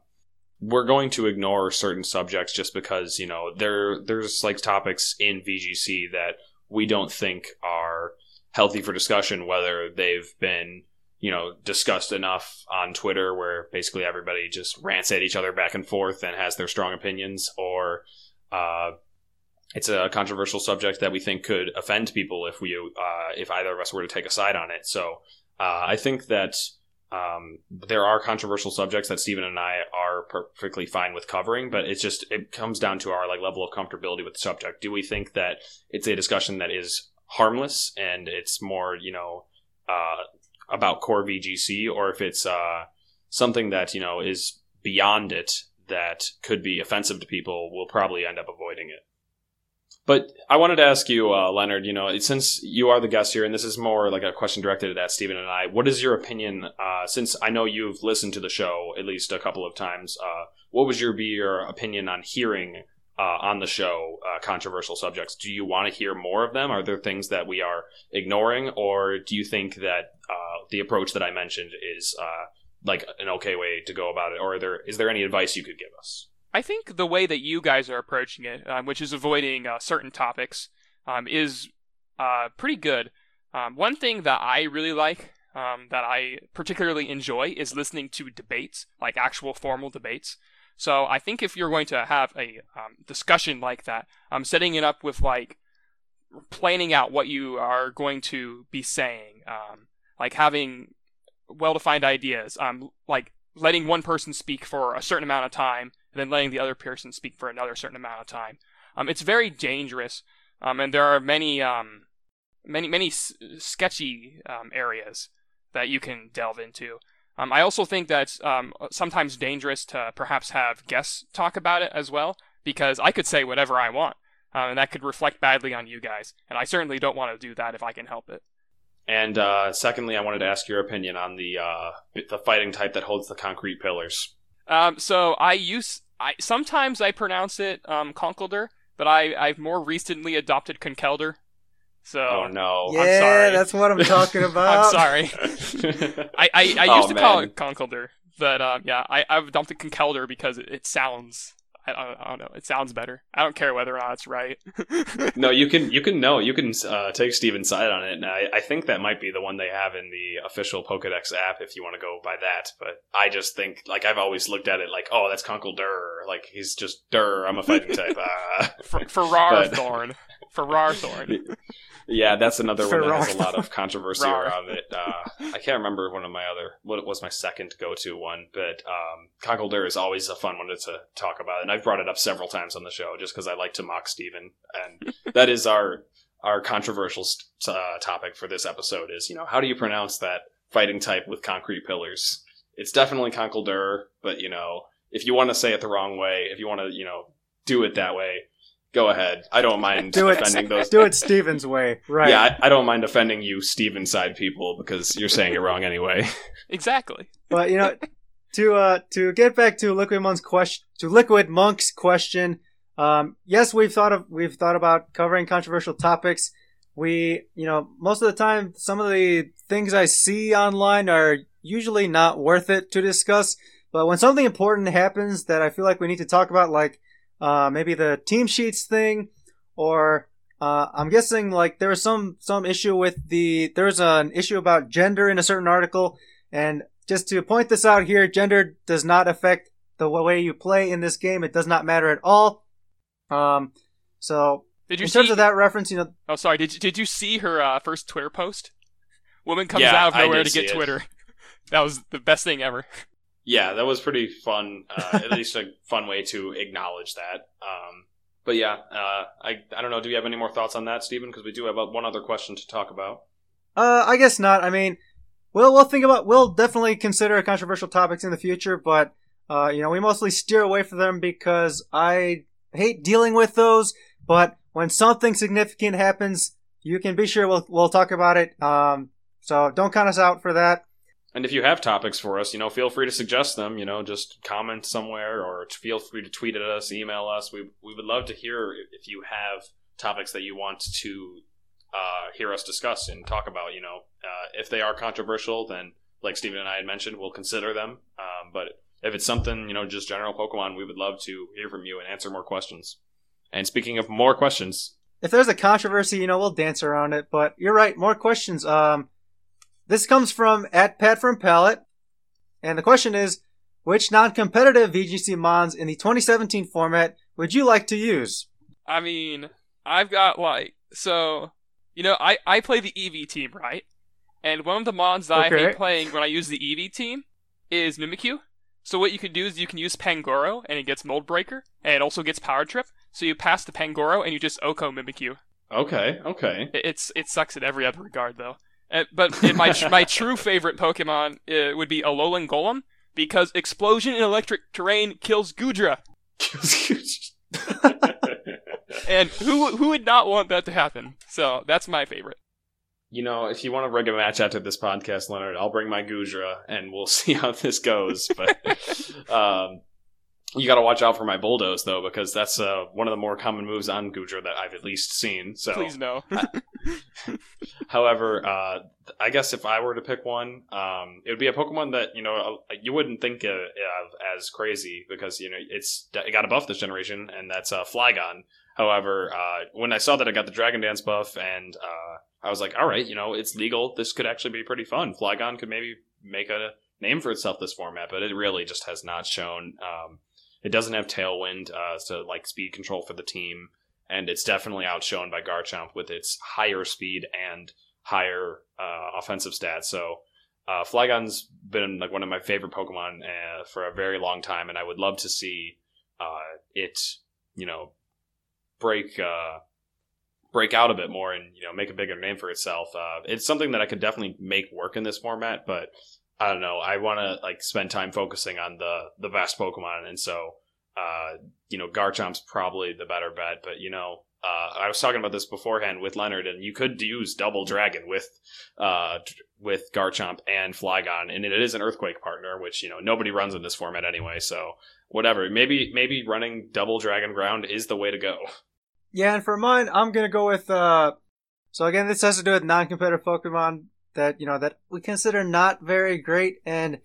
we're going to ignore certain subjects just because you know there there's like topics in VGC that we don't think are healthy for discussion, whether they've been you know discussed enough on Twitter where basically everybody just rants at each other back and forth and has their strong opinions, or uh, it's a controversial subject that we think could offend people if we uh, if either of us were to take a side on it. So uh, I think that um, there are controversial subjects that Stephen and I are perfectly fine with covering, but it's just it comes down to our like level of comfortability with the subject. Do we think that it's a discussion that is harmless and it's more you know uh, about core VGC, or if it's uh, something that you know is beyond it that could be offensive to people, we'll probably end up avoiding it. But I wanted to ask you, uh, Leonard, you know, since you are the guest here, and this is more like a question directed at Stephen and I, what is your opinion, uh, since I know you've listened to the show at least a couple of times, uh, what would your be your opinion on hearing uh, on the show uh, controversial subjects? Do you want to hear more of them? Are there things that we are ignoring? Or do you think that uh, the approach that I mentioned is like an okay way to go about it? Or there, is there any advice you could give us? I think the way that you guys are approaching it, um, which is avoiding uh, certain topics, um, is uh, pretty good. Um, one thing that I really like, um, that I particularly enjoy, is listening to debates, like actual formal debates. So I think if you're going to have a um, discussion like that, um, setting it up with like planning out what you are going to be saying, like having well-defined ideas, like letting one person speak for a certain amount of time and then letting the other person speak for another certain amount of time. Um, it's very dangerous, um, and there are many, um, many, many s- sketchy um, areas that you can delve into. Um, I also think that's um, sometimes dangerous to perhaps have guests talk about it as well, because I could say whatever I want, and that could reflect badly on you guys, and I certainly don't want to do that if I can help it. And uh, secondly, I wanted to ask your opinion on the uh, the fighting type that holds the concrete pillars. Um, so I use I sometimes I pronounce it um, Conkelder, but I I've more recently adopted Conkelder. So oh no, yeah, that's what I'm talking <laughs> about. I'm sorry. I I, I <laughs> used oh, to man. call it Conkelder, but um, yeah, I I've adopted Conkelder because it, it sounds I, I, don't know. It sounds better. I don't care whether or not it's right. <laughs> no, you can you can know you can uh, take Stephen's side on it, and I, I think that might be the one they have in the official Pokedex app if you want to go by that. But I just think like I've always looked at it like, oh, that's Conkle Durr. Like he's just Durr. I'm a fighting type. <laughs> Uh, Ferrothorn. Ferrar Thorn. <laughs> Yeah, that's another one that has a lot of controversy around it. Uh, I can't remember one of my other what was my second go to one, but um, Conkeldurr is always a fun one to, to, talk about, and I've brought it up several times on the show just because I like to mock Stephen. and <laughs> that is our our controversial uh, topic for this episode. Is you know how do you pronounce that fighting type with concrete pillars? It's definitely Conkeldurr, but you know if you want to say it the wrong way, if you want to you know do it that way, go ahead. I don't mind do offending it, those. Do it Stephen's way, right? Yeah, I, I, don't mind offending you, Stephen side people, because you're saying it wrong anyway. <laughs> exactly. But you know, to uh to get back to Liquid Monk's question, to Liquid Monk's question, um, yes, we've thought of we've thought about covering controversial topics. We, you know, most of the time, some of the things I see online are usually not worth it to discuss. But when something important happens that I feel like we need to talk about, like uh, maybe the team sheets thing, or uh, I'm guessing like there was some some issue with the there's an issue about gender in a certain article, and just to point this out here, gender does not affect the way you play in this game. It does not matter at all. Um, so did you in see... terms of that reference, you know. Oh, sorry. Did you, did you see her uh, first Twitter post? Woman comes yeah, out of nowhere to get Twitter. <laughs> that was the best thing ever yeah, that was pretty fun. Uh, at <laughs> least a fun way to acknowledge that. Um, but yeah, uh, I I don't know. Do you have any more thoughts on that, Stephen? Because we do have one other question to talk about. Uh, I guess not. I mean, we'll we'll think about. We'll definitely consider controversial topics in the future, but uh, you know, we mostly steer away from them because I hate dealing with those. But when something significant happens, you can be sure we'll we'll talk about it. Um, so don't count us out for that. And if you have topics for us, you know, feel free to suggest them. You know, just comment somewhere or feel free to tweet at us, email us. We we would love to hear if you have topics that you want to uh, hear us discuss and talk about. You know, uh, if they are controversial, then like Stephen and I had mentioned, we'll consider them. Um, but if it's something you know, just general Pokemon, we would love to hear from you and answer more questions. And speaking of more questions, if there's a controversy, you know, we'll dance around it. But you're right, more questions. Um, this comes from at Pat from Palette, and the question is, which non-competitive VGC mons in the 2017 format would you like to use? I mean, I've got like so, you know, I I play the Eevee team, right? And one of the mons that Okay. I hate playing when I use the Eevee team is Mimikyu. So what you can do is you can use Pangoro and it gets Mold Breaker, and it also gets Power Trip. So you pass the Pangoro and you just OHKO Mimikyu. okay, okay, It- It's it sucks in every other regard though. Uh, but my my true favorite Pokemon uh, would be Alolan Golem because explosion in electric terrain kills Goodra, <laughs> and who who would not want that to happen? So that's my favorite. you know, if you want to rig a match after this podcast, Leonard, I'll bring my Goodra and we'll <laughs> see how this goes. But <laughs> um, you got to watch out for my Bulldoze though, because that's uh, one of the more common moves on Goodra that I've at least seen. So, Please no. <laughs> however, uh, I guess if I were to pick one, um, it would be a Pokemon that you know uh, you wouldn't think of, of as crazy because you know it's it got a buff this generation, and that's uh, Flygon. However, uh, when I saw that I got the Dragon Dance buff, and uh, I was like, all right, you know, it's legal. This could actually be pretty fun. Flygon could maybe make a name for itself this format, but it really just has not shown. Um, it doesn't have Tailwind uh, to like speed control for the team, and it's definitely outshone by Garchomp with its higher speed and higher uh, offensive stats. So. Uh, Flygon's been like one of my favorite Pokemon uh, for a very long time, and I would love to see uh, it, you know, break uh, break out a bit more and you know make a bigger name for itself. Uh, it's something that I could definitely make work in this format, but I don't know. I want to like spend time focusing on the the best Pokemon, and so uh, you know Garchomp's probably the better bet. But you know. Uh, I was talking about this beforehand with Leonard, and you could use Double Dragon with uh, with Garchomp and Flygon, and it is an Earthquake partner, which you know nobody runs in this format anyway. So whatever, maybe maybe running Double Dragon Ground is the way to go. Yeah, and for mine, I'm gonna go with. uh So again, this has to do with non-competitive Pokemon that you know that we consider not very great, and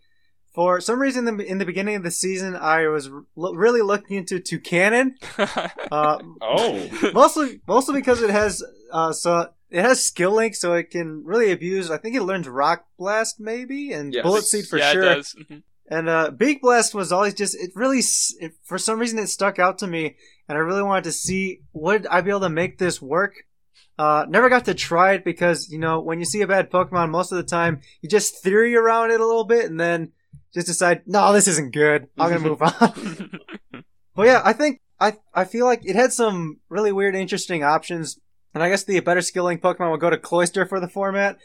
for some reason, in the, in the beginning of the season, I was r- really looking into Toucannon. <laughs> Uh, Oh, <laughs> mostly, mostly because it has uh so it has skill link, so it can really abuse. I think it learns Rock Blast maybe and Yes. Bullet Seed for yeah, sure. it does. Mhm. And uh, Beak Blast was always just it really it, for some reason it stuck out to me, and I really wanted to see would I be able to make this work. Uh, never got to try it because you know when you see a bad Pokemon, most of the time you just theory around it a little bit and then just decide, no, this isn't good. I'm gonna move on. <laughs> But yeah, I think I I feel like it had some really weird, interesting options, and I guess the better skilling Pokemon would go to Cloyster for the format.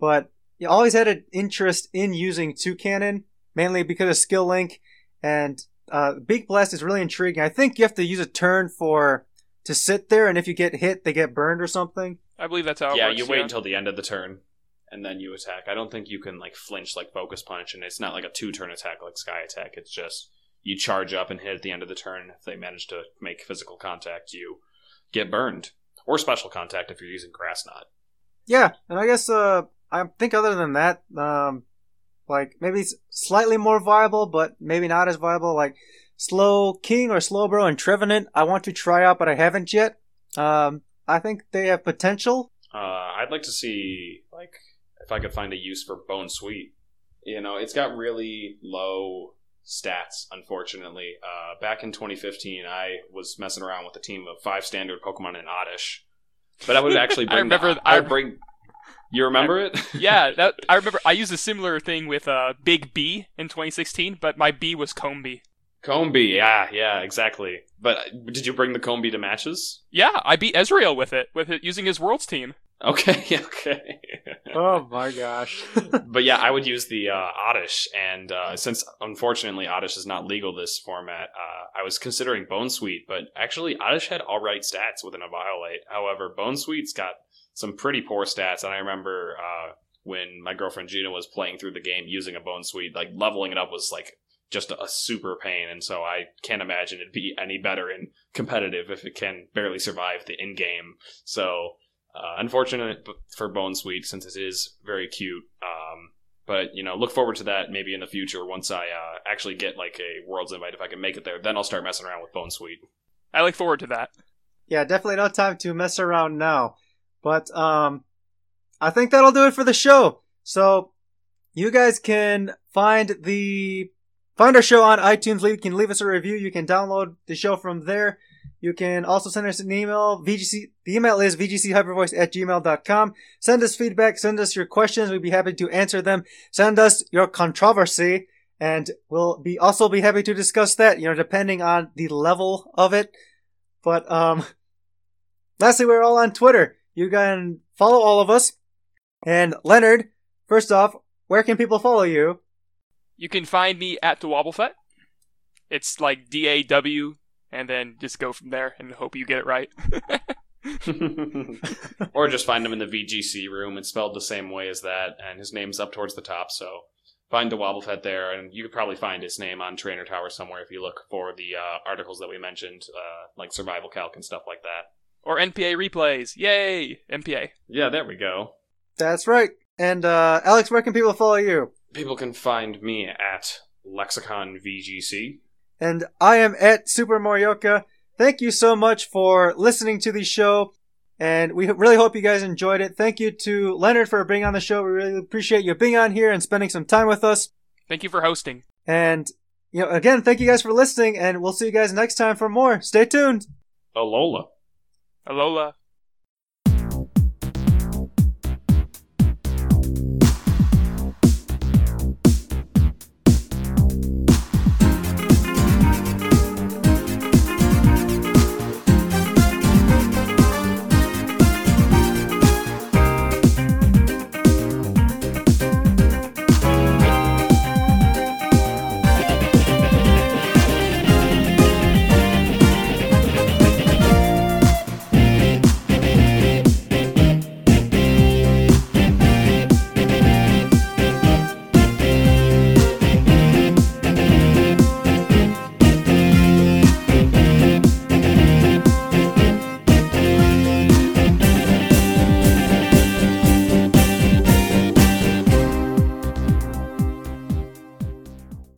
But you always had an interest in using Toucannon, mainly because of skill link, and uh, Beak Blast is really intriguing. I think you have to use a turn for to sit there, and if you get hit, they get burned or something. I believe that's how it yeah. works. You wait until the end of the turn, and then you attack. I don't think you can like flinch like Focus Punch, and it's not like a two turn attack like Sky Attack. It's just you charge up and hit at the end of the turn. If they manage to make physical contact, you get burned, or special contact if you're using Grass Knot. Yeah, and I guess uh, I think other than that, um, like maybe it's slightly more viable, but maybe not as viable. Like Slowking or Slowbro and Trevenant, I want to try out, but I haven't yet. Um, I think they have potential. Uh, I'd like to see like if I could find a use for Bounsweet. You know, it's got really low stats, unfortunately. Uh, back in 2015, I was messing around with a team of five standard Pokemon in Oddish, but I would actually <laughs> I bring. the- remember- I I- would bring. You remember it? yeah, <laughs> that I remember. I used a similar thing with uh, Big B in 2016, but my B was Combee. Combee, yeah, yeah, exactly. But uh, did you bring the Combee to matches? Yeah, I beat Ezreal with it, with it using his Worlds team. Okay, <laughs> okay. Oh my gosh. <laughs> but yeah, I would use the uh, Oddish, and uh, since unfortunately Oddish is not legal this format, uh, I was considering Bounsweet, but actually Oddish had all right stats with an Eviolite. However, Bounsweet's got some pretty poor stats, and I remember uh, when my girlfriend Gina was playing through the game using a Bone Sweet, like leveling it up was like just a super pain, and so I can't imagine it'd be any better in competitive if it can barely survive the in game. So uh, unfortunate for Bounsweet since it is very cute. Um, But you know, look forward to that maybe in the future once I uh, actually get like a Worlds invite if I can make it there. Then I'll start messing around with Bounsweet. I look forward to that. Yeah, definitely no time to mess around now. But um, I think that'll do it for the show. So you guys can find the find our show on iTunes. You can leave us a review. You can download the show from there. You can also send us an email. VGC, the email is vgchypervoice at gmail.com. Send us feedback. Send us your questions. We'd be happy to answer them. Send us your controversy and we'll be also be happy to discuss that, you know, depending on the level of it. But, um, lastly, we're all on Twitter. You can follow all of us. And Leonard, first off, where can people follow you? You can find me at DaWoblefet. It's like D A W and then just go from there and hope you get it right. <laughs> or just find him in the VGC room. It's spelled the same way as that, and his name's up towards the top. So find DaWoblefet there, and you could probably find his name on Trainer Tower somewhere if you look for the uh, articles that we mentioned, uh, like Survival Calc and stuff like that. Or NPA replays. Yay! NPA. Yeah, there we go. That's right. And uh, Alex, where can people follow you? People can find me at Lexicon VGC and I am at Super Morioka. Thank you so much for listening to the show, and we really hope you guys enjoyed it. Thank you to Leonard for being on the show. We really appreciate you being on here and spending some time with us. Thank you for hosting. And you know, again, thank you guys for listening, and we'll see you guys next time for more. Stay tuned. Alola. Alola.